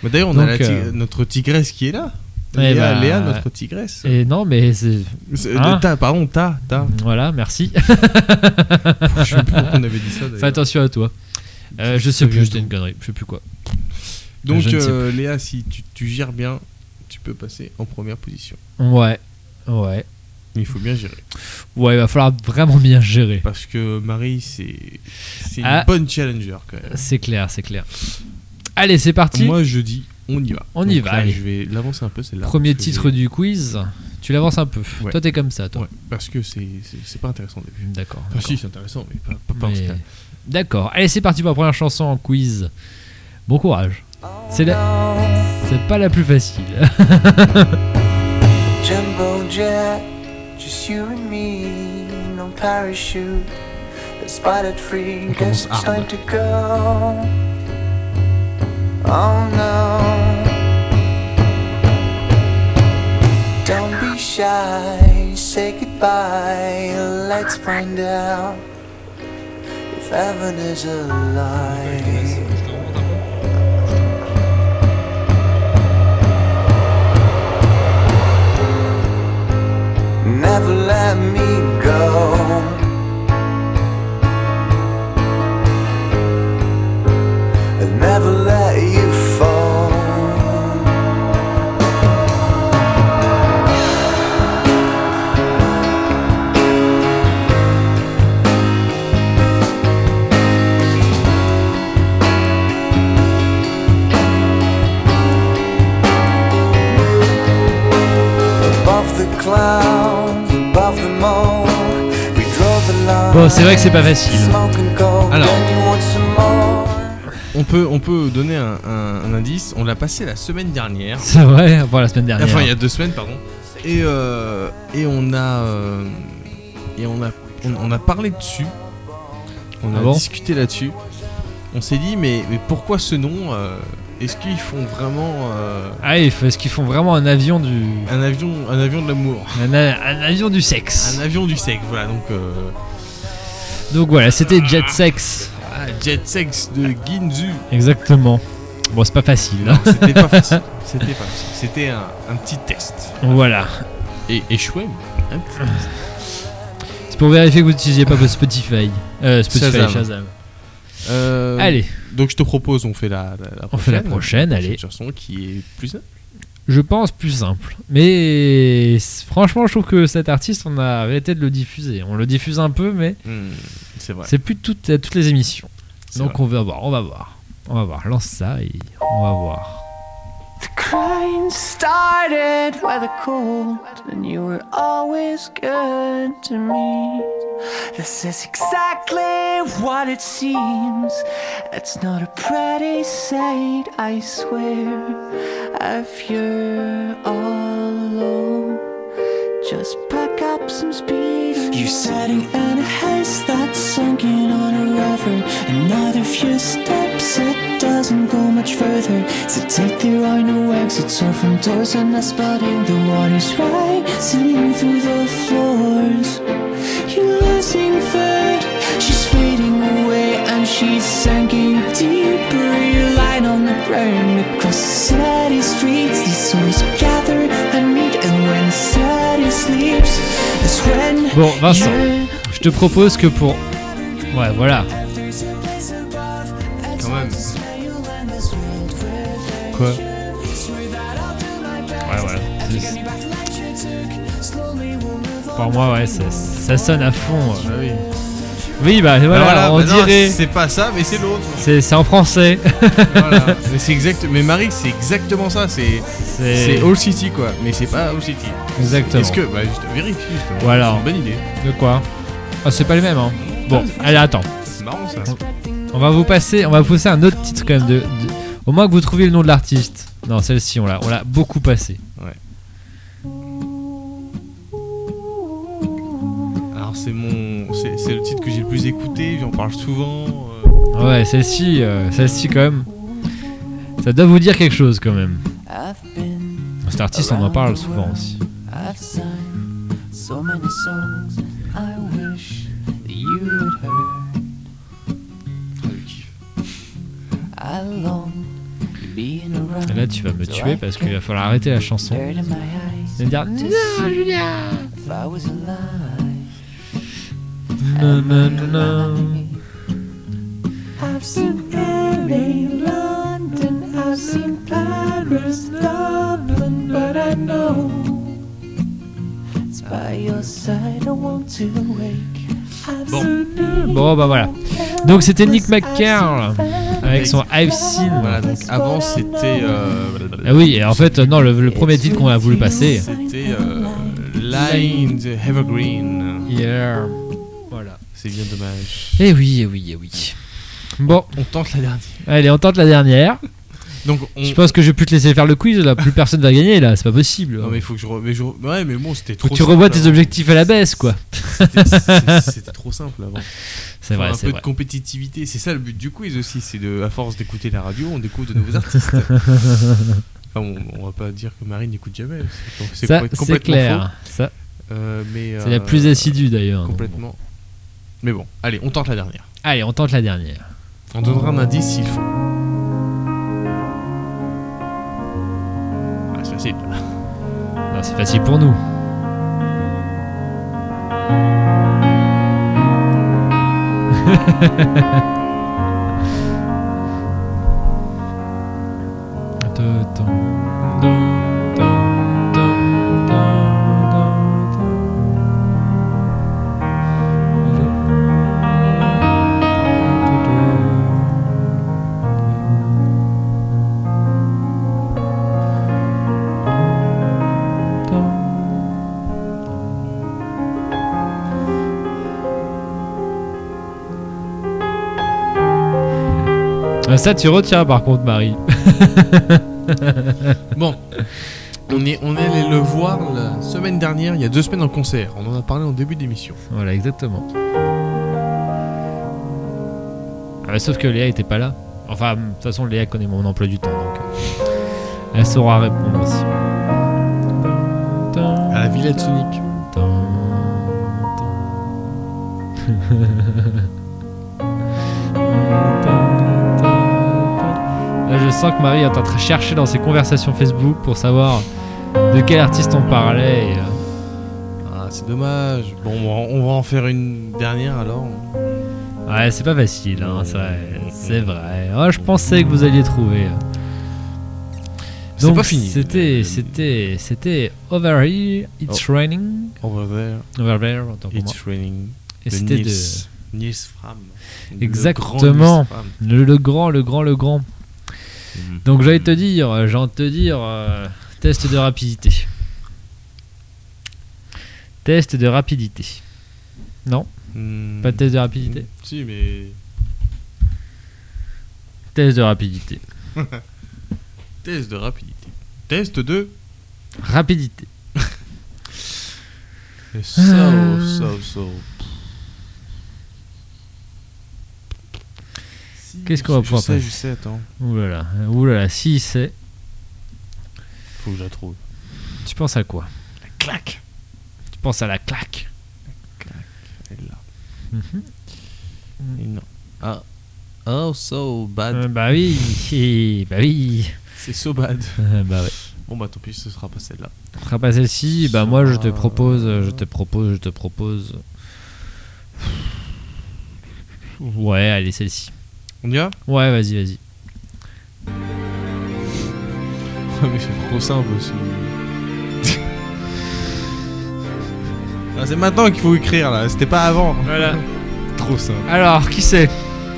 Mais D'ailleurs, on Donc, a euh, notre tigresse qui est là. Eh Léa, bah, Léa, notre tigresse. Et non, mais c'est. Hein ta, pardon, ta, ta. Voilà, merci. [laughs] Je sais plus pourquoi on avait dit ça. d'ailleurs. Fais attention à toi. Euh, je sais plus, c'était une connerie. Je sais plus quoi. Donc, euh, Léa, si tu, tu gères bien, tu peux passer en première position. Ouais. Ouais. Il faut bien gérer. Ouais, il va falloir vraiment bien gérer. Parce que Marie, c'est c'est une Ah. bonne challenger quand même. C'est clair, c'est clair. Allez, c'est parti. Moi, je dis, on y va. On y va, là. Je vais l'avancer un peu, celle-là. Premier titre du quiz. Tu l'avances un peu. Ouais. Toi, t'es comme ça, toi. Ouais, parce que c'est pas intéressant au début. D'accord. Enfin, si, c'est intéressant, mais pas, pas, pas en ce cas. D'accord. Allez, c'est parti pour la première chanson en quiz. Bon courage. C'est la... C'est pas la plus facile. [laughs] Jumbo jet, just you and me, no parachute. Spotted free, guess it's time to go. Oh no. Don't be shy, say goodbye. Let's find out heaven is a lie. Never let me go. I'll never let you fall. Bon, c'est vrai que c'est pas facile. Alors. then you want some more. On peut, on peut donner un, un- un indice. On l'a passé la semaine dernière. [laughs] C'est vrai, bon, la semaine dernière. Enfin, il y a deux semaines, pardon. Et, euh, et on a. euh, et on a, on, on a parlé dessus. On a Ah bon? discuté là-dessus. On s'est dit, mais, mais pourquoi ce nom euh, Est-ce qu'ils font vraiment euh, Ah, est-ce qu'ils font vraiment un avion du. un avion, un avion de l'amour? Un, avion du sexe Un avion du sexe, voilà. Donc, euh, Donc voilà, c'était Jet Sex. ah, Jet Sex de Ginzu. Exactement. Bon, c'est pas facile. hein. C'était pas facile. [laughs] C'était pas facile. C'était un, un petit test. Voilà. Et échoué. C'est pour vérifier que vous n'utilisiez pas votre Spotify. Euh, Spotify, Shazam. Shazam. Euh, Allez, Donc je te propose, on fait la, la, la On fait la prochaine, allez. chanson qui est plus simple. je pense plus simple. Mais franchement, je trouve que cet artiste, on a arrêté de le diffuser. On le diffuse un peu, mais Hmm, c'est vrai. c'est plus toutes, toutes les émissions. Donc vrai. on va voir, on va voir. On va voir. Lance ça et on va voir. The crying started by the cold, and you were always good to me. This is exactly what it seems. It's not a pretty sight, I swear. If you're alone, just up some speed. You're sitting in a haze that's sinking on a river. Another few steps, it doesn't go much further. So take there are no exits or from doors and that's spotting the water's rising through the floors. You're losing foot, she's fading away and she's sinking deeper. You're lying on the ground across the city streets. These souls gather Bon, Vincent, je te propose que pour. Ouais, voilà. Quand même. Quoi? Ouais, voilà. Pour moi, ouais, ça, ça sonne à fond. euh. Bah oui. Oui, bah voilà, Bah on bah dirait. C'est pas ça, mais c'est l'autre. C'est en français. [laughs] voilà. Mais c'est exact. Mais Marie, c'est exactement ça. C'est c'est All City quoi. Mais c'est pas All City. Exactement. Est-ce que bah juste vérifie. justement. Voilà. C'est une bonne idée. De quoi? Ah, c'est pas les mêmes, hein. Bon, allez, attends. C'est marrant ça. On va vous passer, on va vous passer un autre titre quand même de, de- Au moins que vous trouviez le nom de l'artiste. Non, celle-ci, on l'a, on l'a beaucoup passée. Alors c'est mon, c'est c'est le titre que j'ai le plus écouté. J'en parle souvent. euh, Ouais, celle-ci, euh, celle-ci quand même. Ça doit vous dire quelque chose quand même. Cet artiste, on en parle souvent aussi. I've sung so many songs I wish that you'd heard. I long to be in a Et là, tu vas me tuer parce qu'il va falloir arrêter la chanson. Et dire, Julien I've seen LA, London, I've seen Paris, Dublin, but I know it's by your side I want to wake. I've Bon. seen Bon, bah voilà. Donc, c'était Nick McCarl avec son I've Seen. Voilà, donc avant c'était. euh, Ah oui, et en fait, non, le, le premier titre qu'on a voulu passer. C'était euh, Line the Evergreen. Yeah. C'est bien dommage. Eh oui, eh oui, eh oui. Bon, On tente la dernière. allez, on tente la dernière. Donc on. Je pense que je vais plus te laisser faire le quiz, là. Plus personne va gagner, là. C'est pas possible. Non mais il faut que je. re- mais je Ouais mais bon c'était Faut trop. que tu simple revois tes avant. objectifs à la baisse, quoi. C'était- trop simple avant. C'est Faut vrai, un peu vrai. de compétitivité. C'est ça le but du quiz aussi. C'est de, à force d'écouter la radio, on découvre de nouveaux [laughs] artistes. Enfin, on, on va pas dire que Marine n'écoute jamais. C'est Ça, com- c'est complètement clair. Ça. Euh, mais, c'est la euh, plus assidue, d'ailleurs. donc Complètement. Mais bon, allez, on tente la dernière. Allez, on tente la dernière. On donnera un indice s'il faut. Ah, c'est facile. Non, c'est facile pour nous. [laughs] Ah, Ça, tu retiens par contre, Marie. [laughs] Bon, on est, on est allé le voir la semaine dernière, il y a deux semaines en concert. On en a parlé en début d'émission. Voilà, exactement. Ah, sauf que Léa était pas là. Enfin, de toute façon, Léa connaît mon emploi du temps, donc euh, elle saura répondre aussi. À la Villette Sonic. [laughs] Sens que Marie est en train de chercher dans ses conversations Facebook pour savoir de quel artiste on parlait. et, euh, Ah, c'est dommage. Bon, on va, en faire une dernière alors. Ouais, c'est pas facile, hein, c'est vrai. Oh, je pensais que vous alliez trouver. C'est Donc, pas fini. C'était, c'était, c'était Over Here, It's Raining. Over there, Over There, it's raining. Et c'était de. Niels, Fram. Exactement. Le grand, le grand, le grand. [laughs] Donc j'allais te dire, j'ai envie de te dire, euh, test de rapidité. Test de rapidité. Non, Hmm. pas de test de rapidité? Si, mais. [laughs] Test de rapidité. Test de rapidité. Test de. Rapidité. So, Euh. so, so. Si, Qu'est-ce qu'on va je pouvoir sais, passer Je sais, attends. Ouh là là, ouh là là, si c'est. Faut que je la trouve. Tu penses à quoi? La claque. Tu penses à la claque? Elle est là. Mhm. Et non. Ah. Oh, so bad. Euh, bah oui, [laughs] bah oui. C'est so bad. [laughs] Euh, bah ouais. Bon, bah tant pis, ce sera pas celle-là. Ce sera pas celle-ci, bah moi je te propose, je te propose, je te propose. Ouais, allez, celle-ci. On y va Ouais, vas-y, vas-y. mais c'est trop simple aussi. [laughs] ah, c'est maintenant qu'il faut écrire là, c'était pas avant. Voilà. [laughs] trop simple. Alors, qui c'est?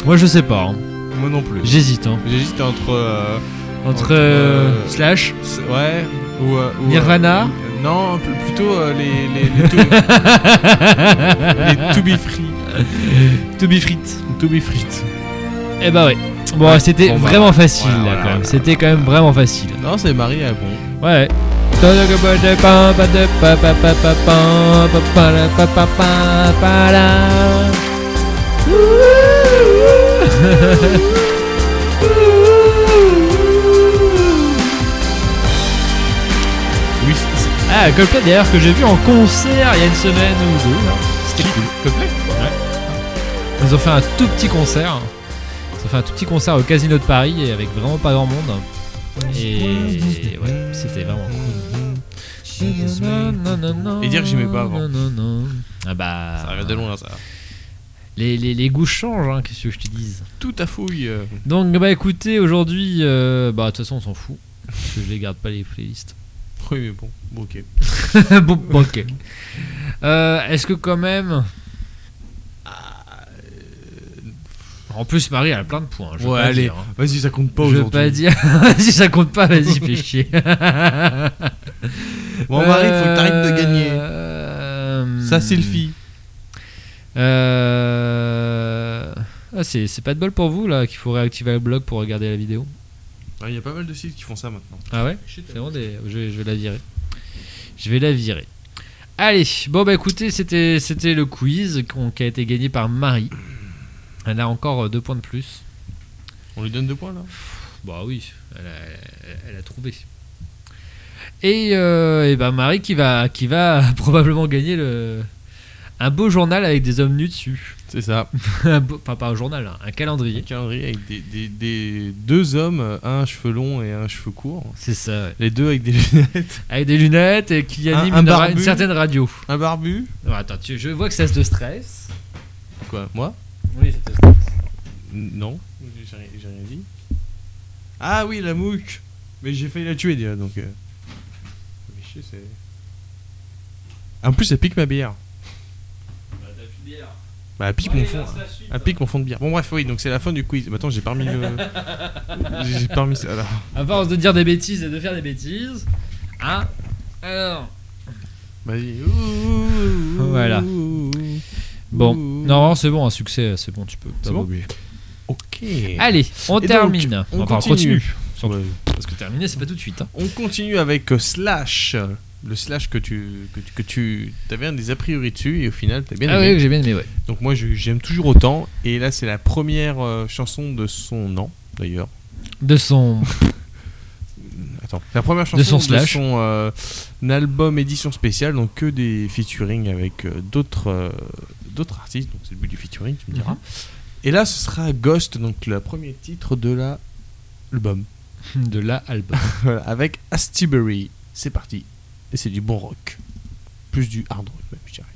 Moi je sais pas. hein. Moi non plus. J'hésite. Hein. J'hésite entre. euh, Entre, Entre, euh, euh, Slash, ouais. Ou. euh, ou, Nirvana. euh, non, pl- plutôt euh, les. Les, les, to, [laughs] les To Be Free. To Be Frites. To Be Frites. Eh bah ouais. Bon, Ouais. c'était Bon, bah, vraiment facile voilà, là voilà, quand même. voilà. C'était quand même vraiment facile. Non, c'est Marie, ah, bon. Ouais. Oui, Ah, Coldplay d'ailleurs que j'ai vu en concert il y a une semaine ou deux. C'était cool. Coldplay? Ils ont fait un tout petit concert. Fait un tout petit concert au Casino de Paris et avec vraiment pas grand monde. Et ouais, c'était vraiment cool. Et dire que j'aimais pas avant. Ah bah. Ça arrive de loin, ça. Les, les, les goûts changent, hein, qu'est-ce que je te dise? Tout à fouille. euh. Donc bah écoutez, aujourd'hui, euh, bah de toute façon on s'en fout. Parce que je les garde pas les playlists. Oui, mais bon, bon, ok. [laughs] bon, bon, ok. Euh, Est-ce que quand même. En plus, Marie, elle a plein de points. Je veux Ouais, pas allez, dire, hein. vas-y, ça compte pas Je veux aujourd'hui. pas dire. [laughs] si ça compte pas, vas-y, fais chier. [laughs] Bon, Marie, faut que t'arrêtes de gagner. Euh, Ça, Sylvie. Euh... Ah, c'est c'est pas de bol pour vous là qu'il faut réactiver le blog pour regarder la vidéo? Il y a pas mal de sites qui font ça maintenant. Ah ouais? C'est des... je, vais, je vais la virer. Je vais la virer. Allez, bon bah écoutez, c'était c'était le quiz qui a été gagné par Marie. Elle a encore euh, deux points de plus. On lui donne deux points là? Bah oui, elle a, elle- elle a trouvé. Et, euh, et bah Marie qui va, qui va [laughs] probablement gagner le, un beau journal avec des hommes nus dessus. C'est ça. [laughs] Un beau- enfin pas un journal, hein, un Un calendrier. calendrier avec des, des- des- deux hommes, un à cheveux longs et un à cheveux courts. C'est ça. ouais. Les deux avec des [laughs] lunettes. Avec des lunettes et qui Un- anime un une, ra- barbu. une certaine radio. Un barbu. Attends, tu- je vois que ça se de stress. Quoi Moi? Oui, ça stress. N- Non. J'ai rien, j'ai rien dit. Ah oui, la mouche. Mais j'ai failli la tuer déjà donc. euh. Mais chier, c'est. En plus, elle pique ma bière. Bah, elle pique mon fond. Elle pique mon fond de bière. Bon, bref, oui, donc c'est la fin du quiz. Maintenant, j'ai pas remis le. [laughs] j'ai pas remis ça. Alors. À force de dire des bêtises et de faire des bêtises. Hein Alors. Vas-y. Voilà. Bon, non, c'est bon, un succès, c'est bon, tu peux. C'est bon. Ok. Allez, on Et donc, termine. on enfin, continue. Sur le- Parce que terminer, c'est pas tout de suite. hein. On continue avec euh, Slash. Le Slash que tu. que tu. que tu. T'avais un des a priori dessus et au final, t'as bien Ah aimé. oui, que j'ai bien aimé, ouais. Donc moi j'aime toujours autant et là c'est la première euh, chanson de son nom d'ailleurs. De son. [laughs] Attends, la première chanson De son Slash. son euh, album édition spéciale donc que des featuring avec euh, d'autres euh, d'autres artistes donc c'est le but du featuring tu me diras. Mhm. Et là ce sera Ghost donc le premier titre de la l'album [laughs] De la album. [laughs] Avec Astibury. C'est parti et c'est du bon rock plus du hard rock même je dirais.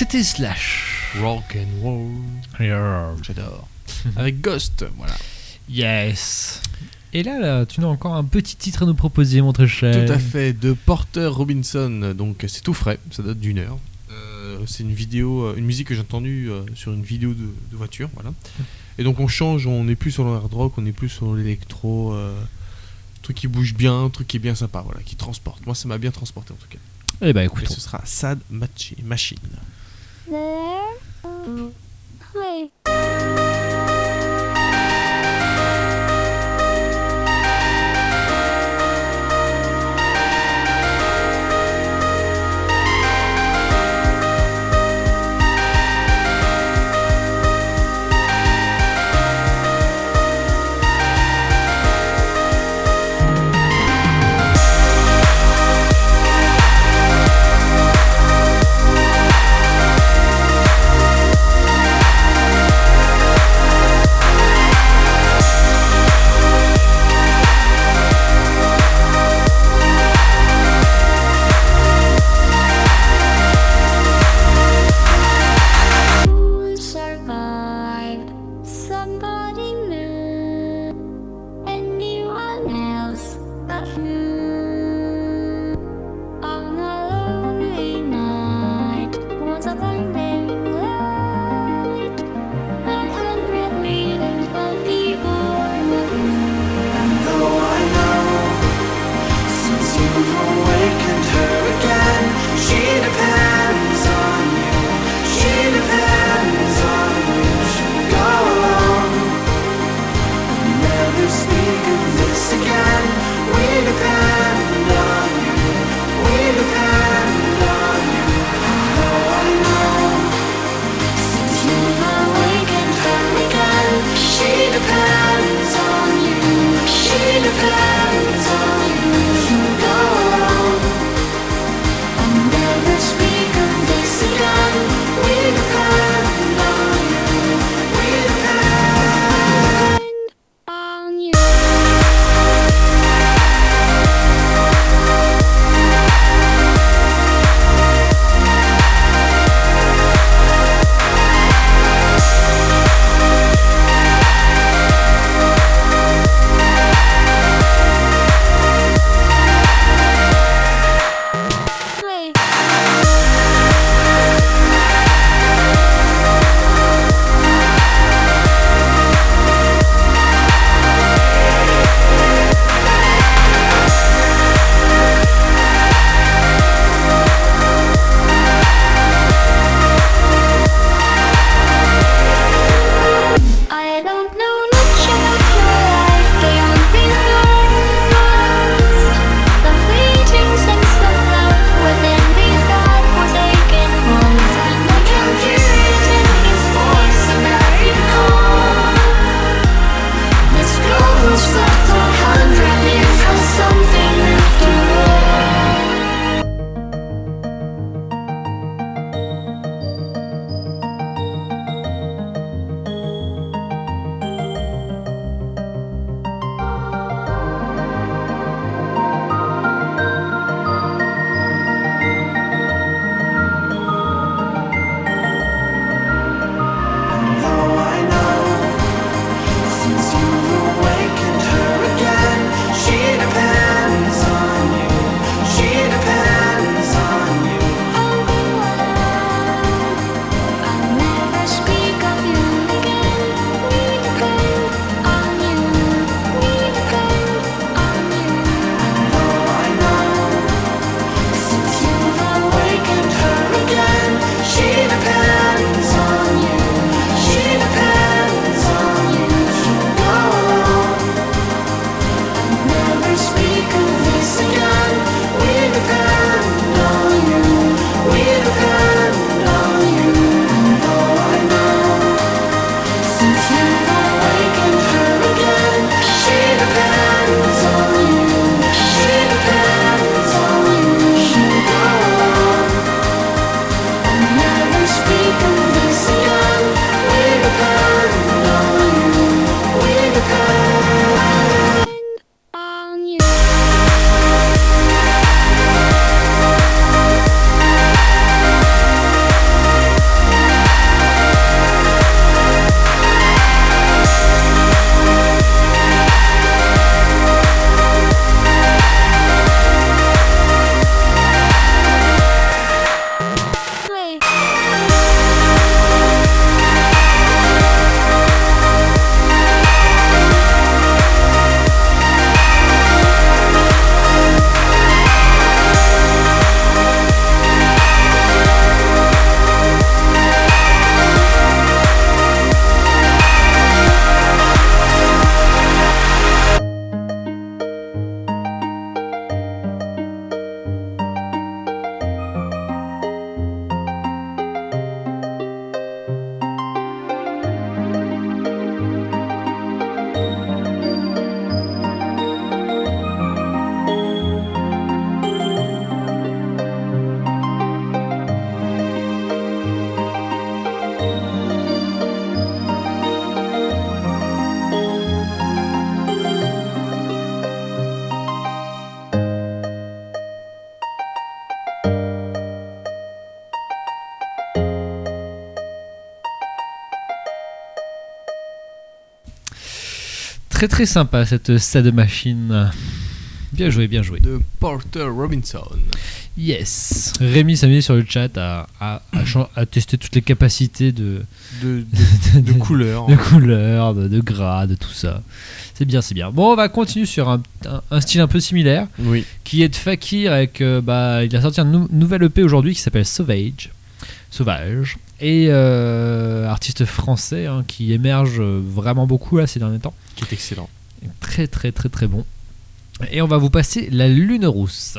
C'était Slash. Rock and roll. J'adore. [laughs] Avec Ghost, voilà. Yes. Et là, là, tu as encore un petit titre à nous proposer, mon très cher. Tout à fait, de Porter Robinson. Donc c'est tout frais, ça date d'une heure. Euh, c'est une vidéo, euh, une musique que j'ai entendue euh, sur une vidéo de, de voiture, voilà. Et donc on change, on n'est plus sur le hard rock, on est plus sur l'électro, euh, truc qui bouge bien, truc qui est bien sympa, voilà, qui transporte. Moi ça m'a bien transporté en tout cas. Eh ben écoute, Et ce sera Sad Machi- Machine. There. Très très sympa cette sad machine. Bien joué, bien joué. De Porter Robinson. Yes. Rémi s'est mis sur le chat à, à, à chan- à tester toutes les capacités de, De, de, [laughs] de couleurs. de couleurs, de, gras, de tout ça. C'est bien, c'est bien. Bon, on va continuer sur un, un- un style un peu similaire Oui. qui est de Fakir avec euh, bah, il a sorti un nou- nouvel EP aujourd'hui qui s'appelle Sauvage Sauvage et euh, artiste français hein, qui émerge euh, vraiment beaucoup là ces derniers temps excellent. très très très très bon et on va vous passer la lune rousse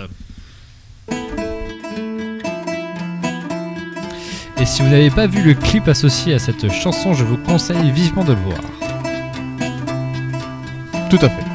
et si vous n'avez pas vu le clip associé à cette chanson je vous conseille vivement de le voir Tout à fait.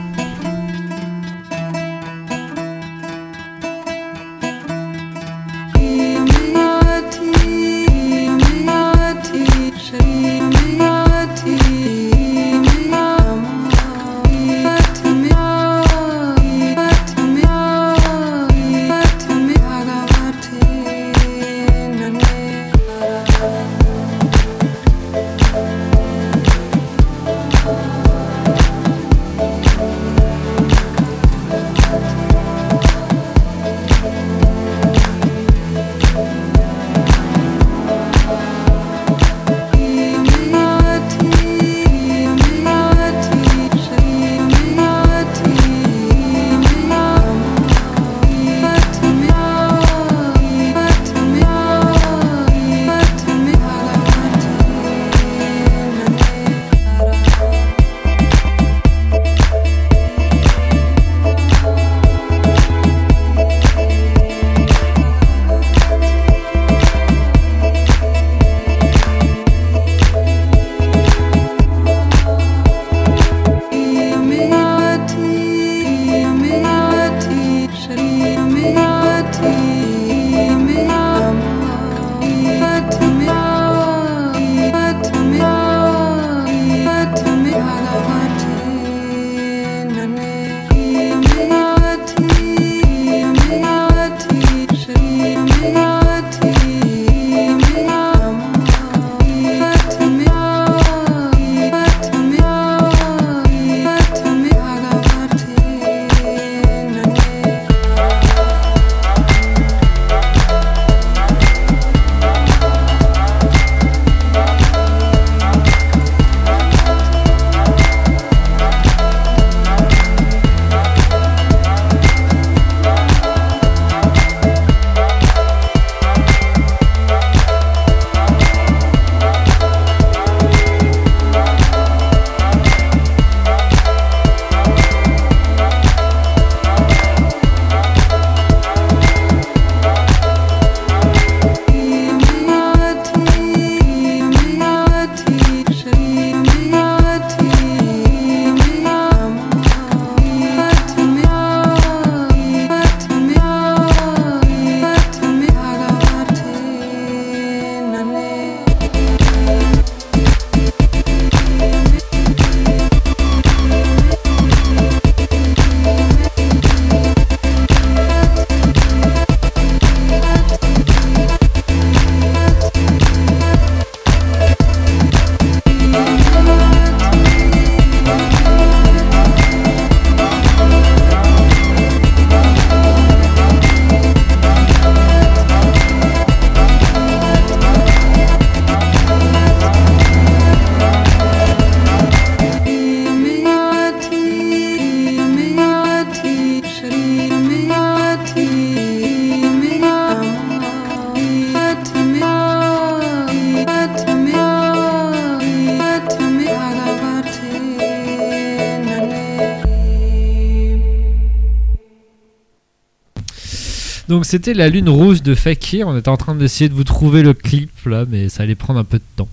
Donc c'était la lune rouge de Fakir. On était en train d'essayer de vous trouver le clip là, mais ça allait prendre un peu de temps.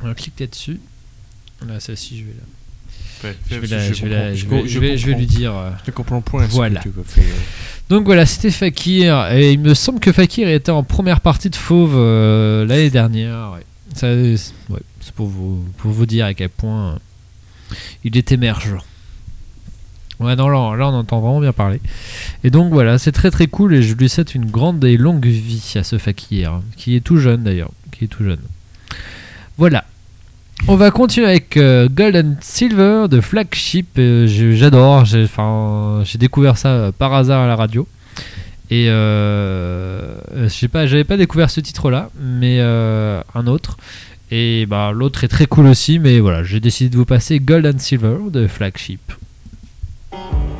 Alors cliquez dessus. Là, celle-ci, je vais la. Fais- Je vais, la- je vais la- comprends- je vais- je je vais- je vais comprends. lui dire. euh, Je comprends point. que Voilà. tu euh. Donc voilà, c'était Fakir. Et il me semble que Fakir était en première partie de Fauve euh, l'année dernière. ouais. Ça, c'est ouais, c'est pour vous, pour vous dire à quel point il est émergent. Ouais, non, là, on entend vraiment bien parler. Et donc voilà, c'est très très cool et je lui souhaite une grande et longue vie à ce Fakir, qui est tout jeune d'ailleurs, qui est tout jeune. Voilà. On va continuer avec euh, Gold and Silver de Flagship. Euh, J'adore. J'ai découvert ça euh, par hasard à la radio. Et euh, je sais pas, j'avais pas découvert ce titre-là, mais un autre. Et bah l'autre est très cool aussi, mais voilà, j'ai décidé de vous passer Gold and Silver de Flagship. Thank you.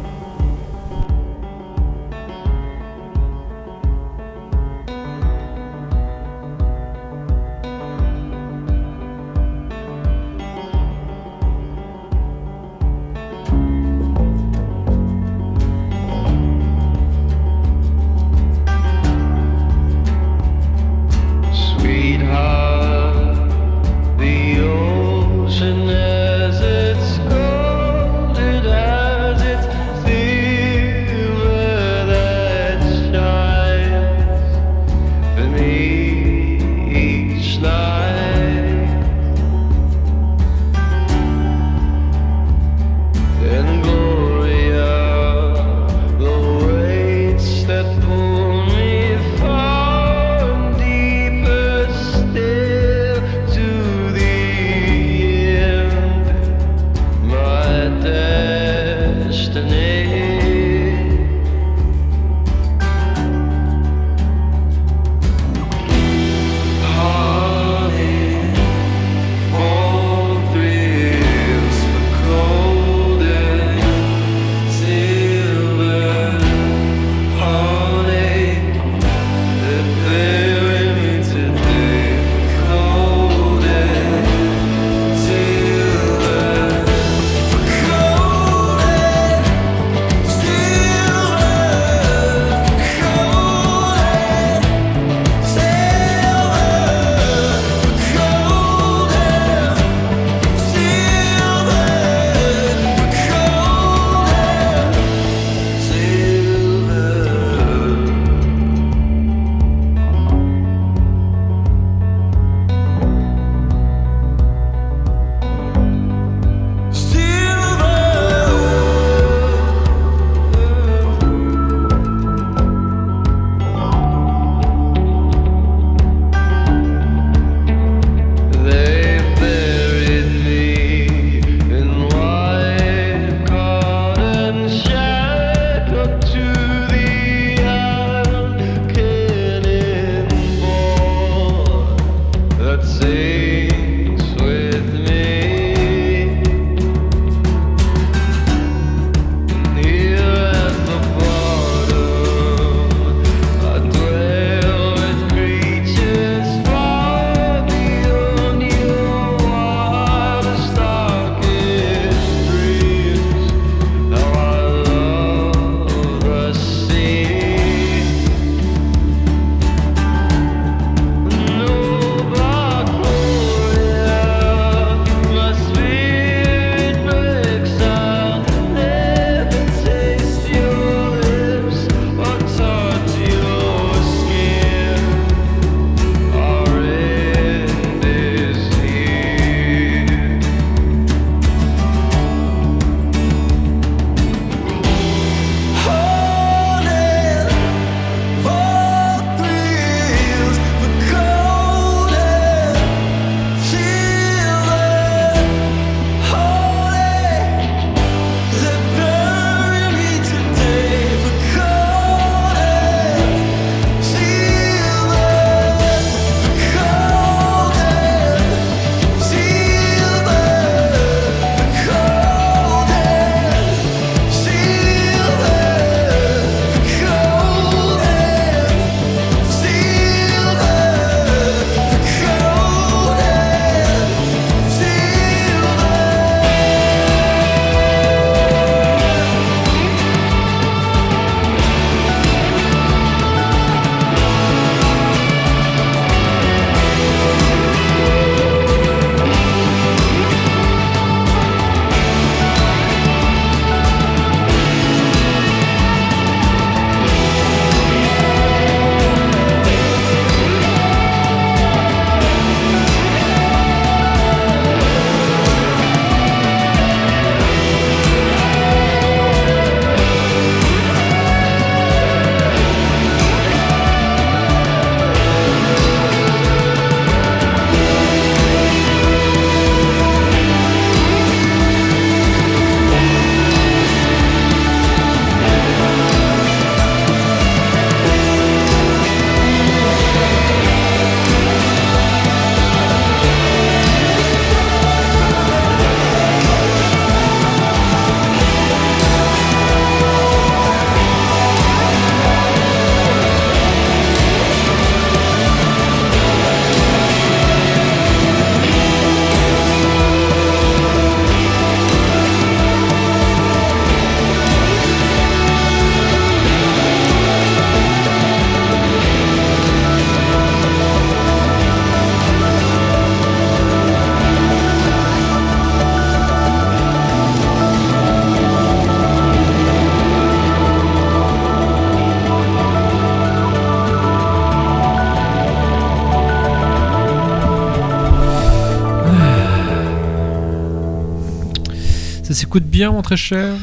S'écoute bien, mon très cher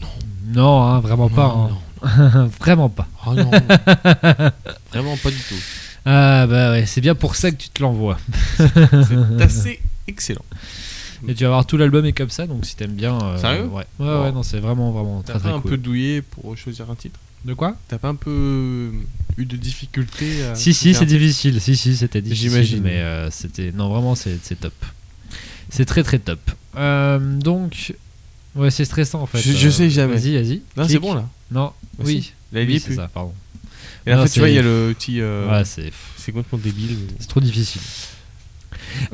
Non. Non, hein, vraiment pas. hein. [laughs] vraiment pas. Oh non. [laughs] Vraiment pas du tout. Ah bah ouais, c'est bien pour ça que tu te l'envoies. C'est [laughs] assez excellent. Et tu vas voir tout l'album est comme ça, donc si t'aimes bien. euh, Sérieux Ouais, ouais, non, c'est vraiment, vraiment T'as très pas très un cool. peu douillé pour choisir un titre? De quoi? T'as pas un peu eu de difficultés à Si, si, c'est difficile. Si, si, c'était difficile. J'imagine. Mais euh, c'était. Non, vraiment, c'est c'est top. C'est très très top. Euh, donc. Ouais, c'est stressant en fait. Je- je Euh, sais jamais. Vas-y, vas-y. Non, c'est bon là. Non, Bah, oui. si. Là, il y oui, est c'est plus. ça, pardon. Et là, en fait, tu vois, il y a le petit. euh, Ouais, c'est. C'est complètement débile. mais- C'est trop difficile.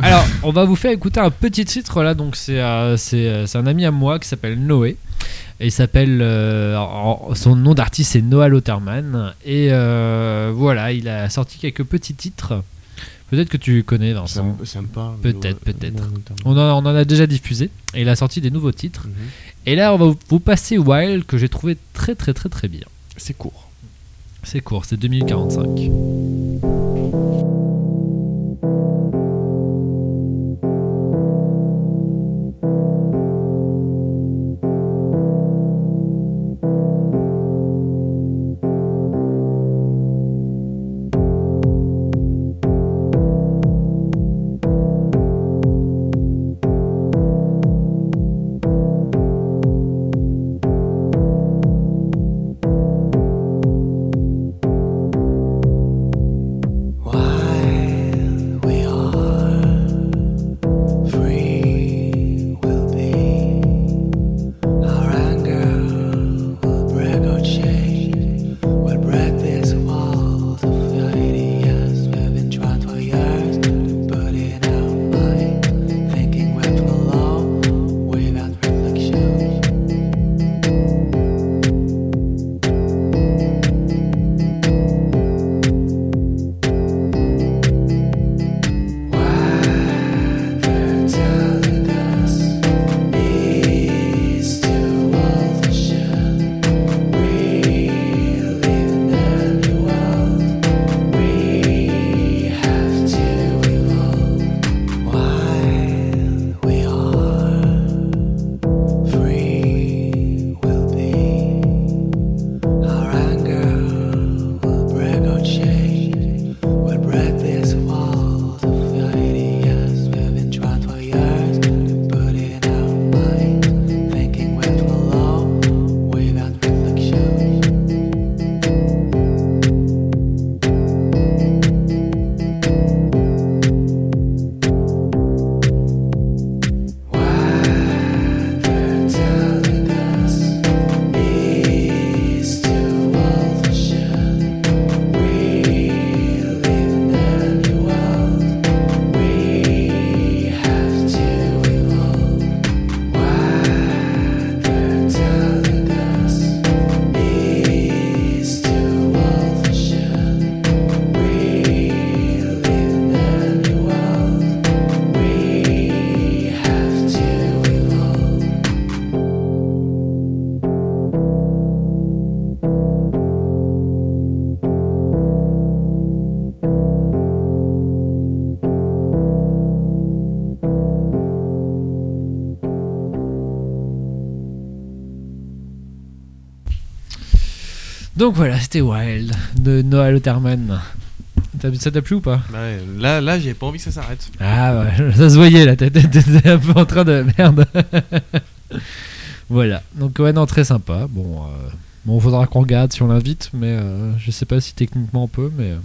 Alors, on va vous faire écouter un petit titre là. Donc, c'est euh, c'est euh, un ami à moi qui s'appelle Noé. Et il s'appelle. euh, son nom d'artiste c'est Noah Lauterman. Et voilà, il a sorti quelques petits titres. Peut-être que tu connais, Vincent. ça me parle. Peut-être, peut-être. On en, on en a déjà diffusé. Et il a sorti des nouveaux titres. Mhm. Et là, on va vous- vous passer Wild que j'ai trouvé très très très très bien. C'est court. C'est court, c'est 2045. Donc voilà, c'était Wild de Noah Lauterman. T'as- Ça t'a plu ou pas? Bah ouais, là, là j'ai pas envie que ça s'arrête. Ah ouais, [laughs] ça se voyait là, t'étais un peu en train de [laughs] merde. [laughs] voilà, donc ouais, non, très sympa. Bon, euh, bon faudra qu'on regarde si on l'invite, mais euh, je sais pas si techniquement on peut, mais euh,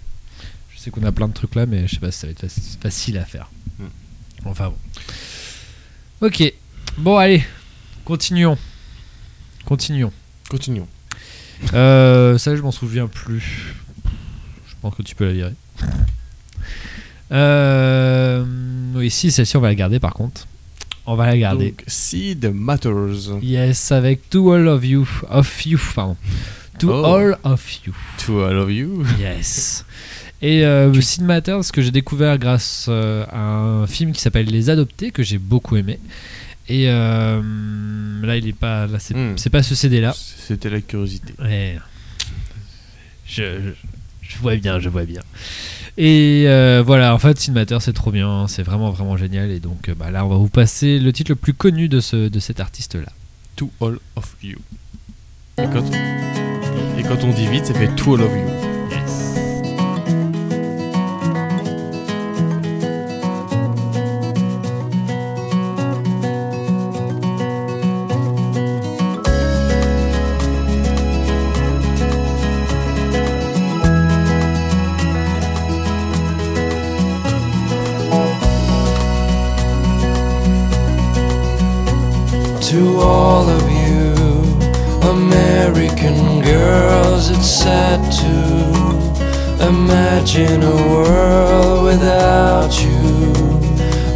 je sais qu'on a plein de trucs là, mais je sais pas si ça va être faci- facile à faire. Hmm. Enfin bon. Ok, bon, allez, continuons. Continuons. Continuons. Euh, ça, je m'en souviens plus. Je pense que tu peux la virer. Euh, oui, si, celle-ci, on va la garder par contre. On va la garder. Donc, Seed Matters. Yes, avec To All of You. Of You, pardon. To Oh. All of You. To I love you. Yes. Et euh, Sid Matters, que j'ai découvert grâce euh, à un film qui s'appelle Les Adoptés, que j'ai beaucoup aimé. Et euh, là, il est pas. Là, c'est Hmm. c'est pas ce CD-là. C'était la curiosité. Ouais. Je, je, je vois bien, je vois bien. Et euh, voilà, en fait, Cinematter, c'est trop bien, c'est vraiment, vraiment génial. Et donc, euh, bah, là, on va vous passer le titre le plus connu de, ce, de cet artiste-là. To All of You. Et quand, et quand on dit vite, ça fait To All of You. To all of you American girls, it's sad to imagine a world without you.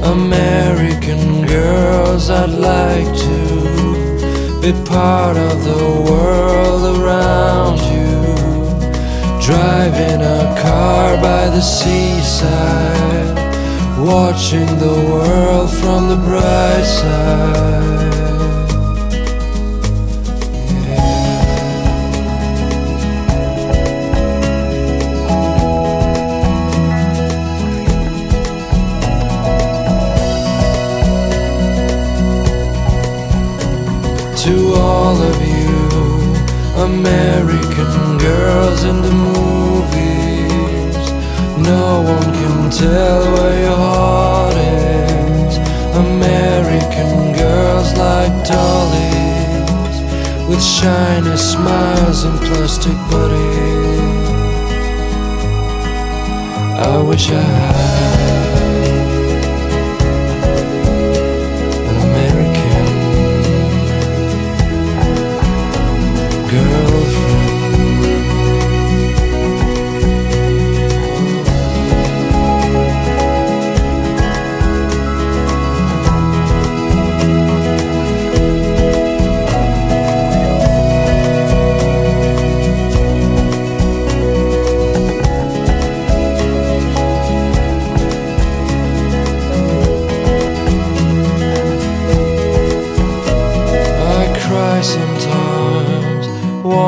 American girls, I'd like to be part of the world around you. Driving a car by the seaside, watching the world from the bright side. American girls in the movies. No one can tell where your heart is. American girls like dollies with shiny smiles and plastic bodies. I wish I had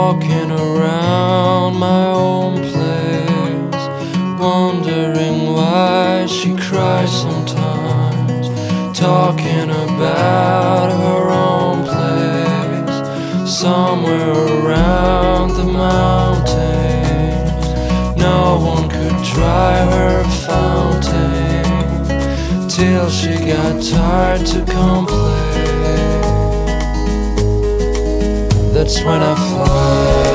walking around my own place, wondering why she cries sometimes, talking about her own place, somewhere around the mountains. No one could dry her fountain till she got tired to complain. When I fly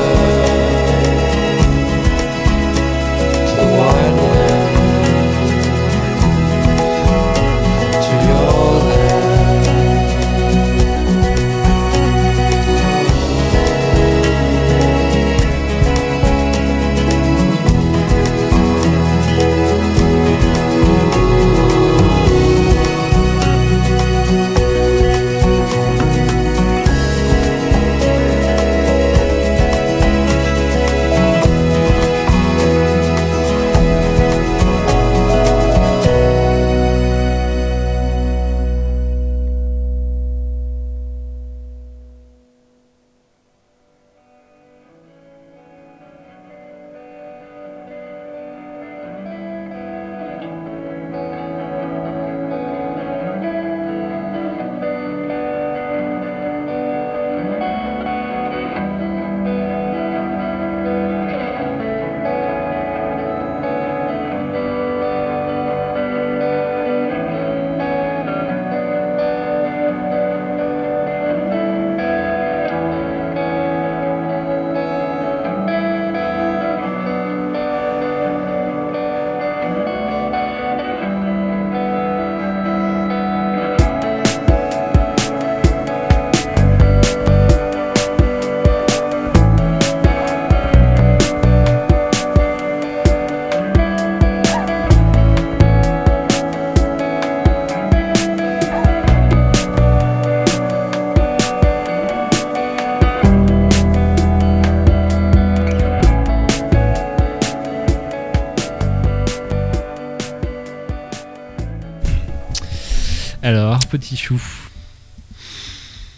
petit chou.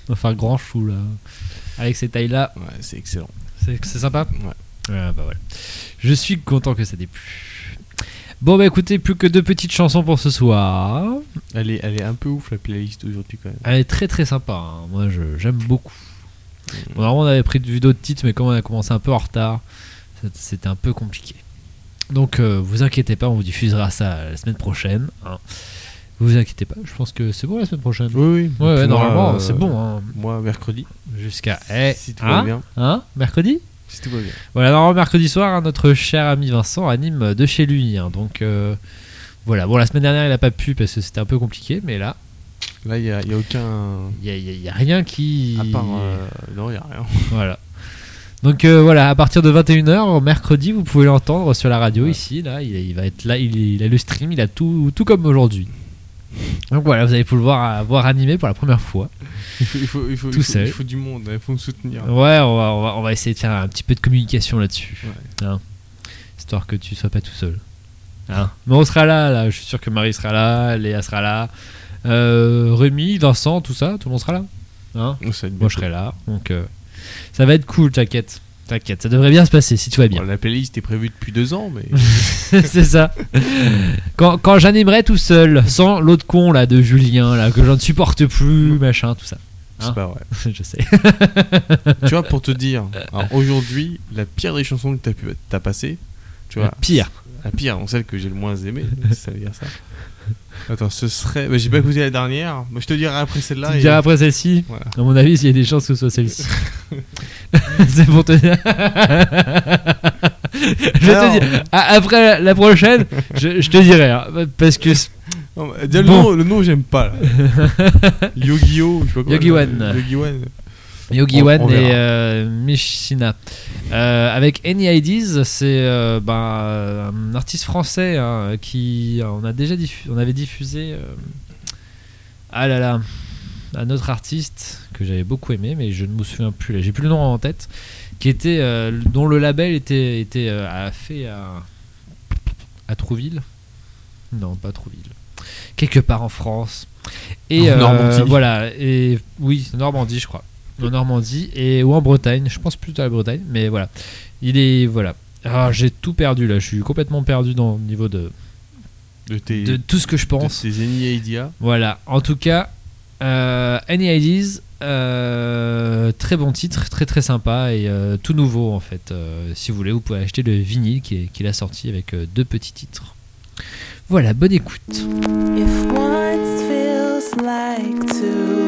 Enfin, grand chou, là. Avec ces tailles-là. Ouais, c'est excellent. C'est c'est sympa? Ouais. Ouais, bah ouais. Je suis content que ça t'ait plu. Bon bah écoutez, plus que deux petites chansons pour ce soir. Elle est, elle est un peu ouf la playlist aujourd'hui quand même. Elle est très très sympa, hein. moi je- j'aime beaucoup. Bon, normalement on avait pris vu d'autres titres, mais comme on a commencé un peu en retard, c'était un peu compliqué. Donc euh, vous inquiétez pas, on vous diffusera ça la semaine prochaine. hein. Vous inquiétez pas, je pense que c'est bon la semaine prochaine. Oui, oui. Ouais, normalement euh, c'est bon. hein. Moi, mercredi, Jusqu'à. Eh, si tout hein va bien. Hein Mercredi Si tout va bien. Voilà, normalement mercredi soir, hein, notre cher ami Vincent anime de chez lui. hein. donc euh, voilà, bon la semaine dernière il a pas pu parce que c'était un peu compliqué, mais là Là, il n'y a, aucun. il y, a- rien qui. À part. euh, Non, il n'y a rien. [laughs] Voilà. Donc euh, voilà, à partir de 21h, mercredi, vous pouvez l'entendre sur la radio ici. Là, il, il va être là, il, il a le stream, il a tout, tout comme aujourd'hui. Donc voilà, vous allez pouvoir le voir animé pour la première fois. Il faut, il faut, il faut, Tout il faut- seul. il faut du monde, il faut me soutenir. Ouais, on va, on va, on va essayer de faire un petit peu de communication là-dessus. Ouais. Hein. Histoire que tu sois pas tout seul. Hein. Mais on sera là, là, je suis sûr que Marie sera là, Léa sera là, euh, Rémi, Vincent, tout ça, tout le monde sera là. Hein Moi je serai là, donc euh, ça va être cool, t'inquiète. T'inquiète, ça devrait bien se passer si tout va bien. Bon, la playlist est prévue depuis deux ans, mais. [laughs] c'est ça. Quand, quand j'animerai tout seul, sans l'autre con là de Julien là que je ne supporte plus, machin, tout ça. Hein C'est pas vrai. [laughs] je sais. [laughs] tu vois, pour te dire, aujourd'hui, la pire des chansons que t'as pu t'as passé, tu vois. La pire. La pire, donc celle que j'ai le moins aimée, ça veut dire ça. Attends, ce serait. bah, j'ai pas écouté la dernière, mais je te dirai après celle-là. Tu me et- diras après celle-ci. Voilà. À mon avis, il y a des chances que ce soit celle-ci. [laughs] c'est pour te dire. je Alors- te dire. Après la prochaine, je, je te dirai. hein, parce que. Non, mais, déjà, le, Bon. nom, le nom, j'aime pas. [laughs] Yogi-Oh, je sais pas quoi. Yogi là, Wan. Yogi Wan. Yogi On- Wan on et euh, Mishina. Euh, avec Any Ideas, c'est euh, ben, un artiste français hein, qui on a déjà diffu- on avait diffusé. euh, ah là là, un autre artiste que j'avais beaucoup aimé, mais je ne me souviens plus. J'ai plus le nom en tête. Qui était euh, dont le label était était euh, fait à à Trouville. Non, pas Trouville. Quelque part en France. Et euh, Normandie. voilà. Et oui, Normandie, je crois en Normandie et ou en Bretagne. Je pense plutôt à la Bretagne, mais voilà. Il est voilà. Ah, j'ai tout perdu là. Je suis complètement perdu dans le niveau de De, tes, de tout ce que je pense. de tes. Voilà. En tout cas, euh, Any Ideas, euh, très bon titre, très très sympa et euh, tout nouveau en fait. Euh, si vous voulez, vous pouvez acheter le vinyle qui est- qu'il a sorti avec euh, deux petits titres. Voilà, bonne écoute. If once feels like too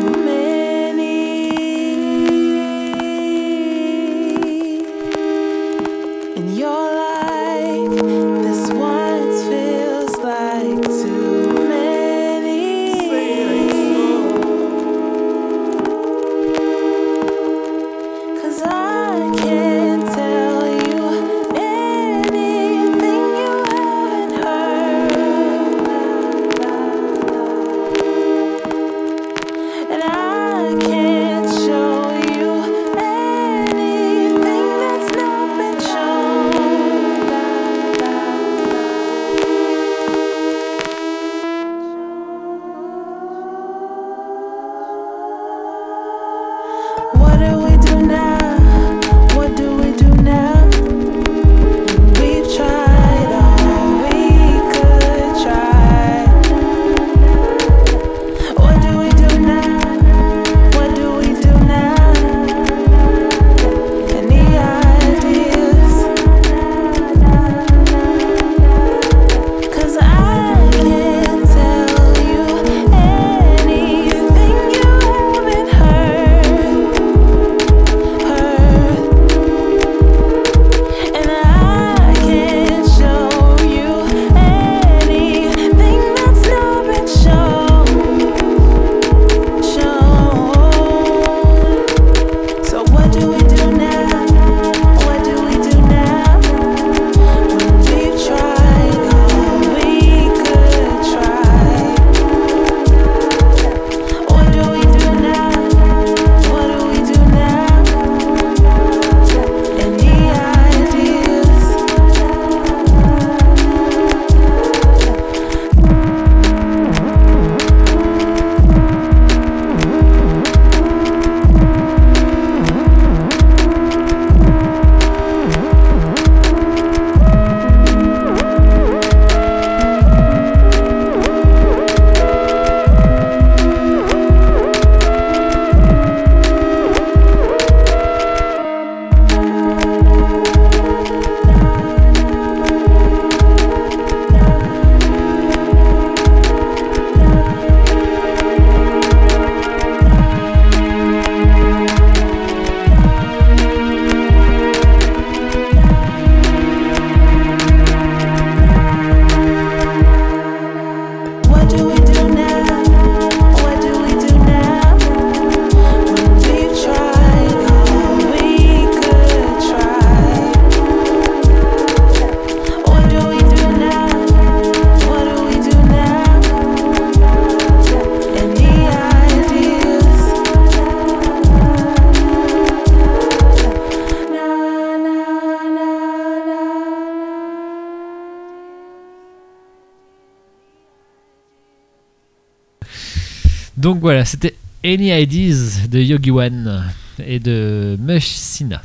Donc voilà, c'était Any Ideas de Yogi Wan et de Meshina.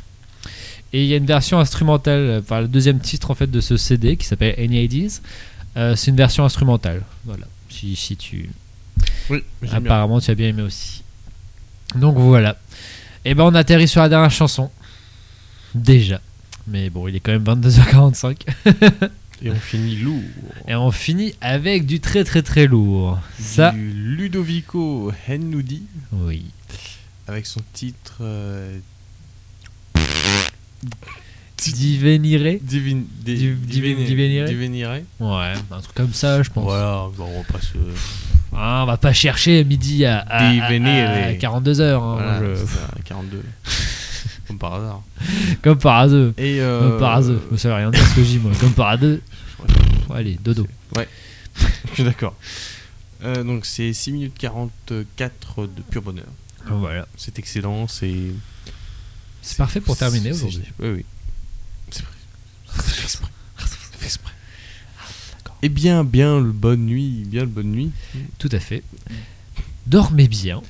Et il y a une version instrumentale, enfin le deuxième titre en fait de ce CD qui s'appelle Any Ideas. Euh, c'est une version instrumentale. Voilà. Si, si tu. Oui, bien. Apparemment, tu as bien aimé aussi. Donc voilà. Et ben on atterrit sur la dernière chanson. Déjà. Mais bon, il est quand même 22h45. [laughs] Et on finit lourd. Et on finit avec du très très très lourd. Ça, Du Ludovico Hennoudi oui. avec son titre euh, Divenire Divin, di- Div- Diveni- Div- Divenire Divenire. Ouais, un truc comme ça, je pense. Voilà, bon, on va pas se. Ah, on va pas chercher midi à, à, à, Divenire. 42h. Voilà, c'est ça, 42. Comme par hasard. [laughs] Comme par hasard. Et euh, Comme par hasard. Je sais rien dire ce que je dis, moi. Comme par hasard. Ouais, Allez, dodo. [laughs] je suis d'accord. Euh, donc c'est 6 minutes 44 de pur bonheur. Voilà. C'est excellent, c'est. C'est parfait pour terminer aujourd'hui. Oui, oui. C'est fait exprès. Fait exprès. Eh bien, bien le bonne nuit, bien le bonne nuit. Tout à fait. Dormez bien.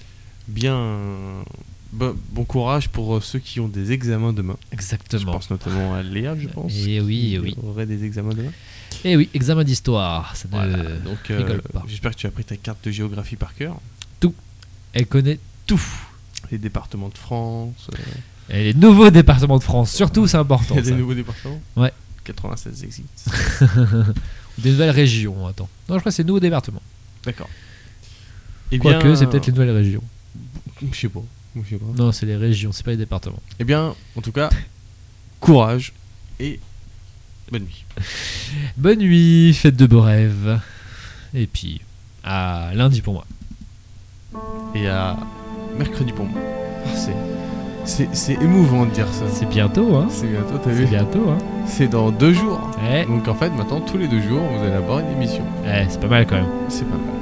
Bien. Bon, bon courage pour euh, ceux qui ont des examens demain. Je Exactement. pense notamment à Léa, je pense. Et oui, qui et oui. aurait des examens demain. Et oui, examen d'histoire. Ça ne Voilà, donc euh, rigole pas. j'espère que tu as pris ta carte de géographie par cœur. Elle connaît tout. Les départements de France. euh, Et les nouveaux départements de France, surtout, c'est important. il y a des ça. nouveaux départements Ouais. 96 existent. [laughs] Des nouvelles régions, attends. Non, je crois que c'est nouveaux départements. D'accord. Eh Quoique, bien, c'est peut-être les nouvelles régions. Je sais pas. Je sais pas. Non, c'est les régions, c'est pas les départements. Eh bien, en tout cas, courage et bonne nuit. Bonne nuit, faites de beaux rêves. Et puis, à lundi pour moi. Et à mercredi pour moi. Ah, c'est, c'est, c'est émouvant de dire ça. C'est bientôt, hein C'est bientôt, t'as C'est vu bientôt, hein C'est dans deux jours. Ouais, Donc en fait, maintenant, tous les deux jours, vous allez avoir une émission. ouais c'est pas mal quand même. C'est pas mal.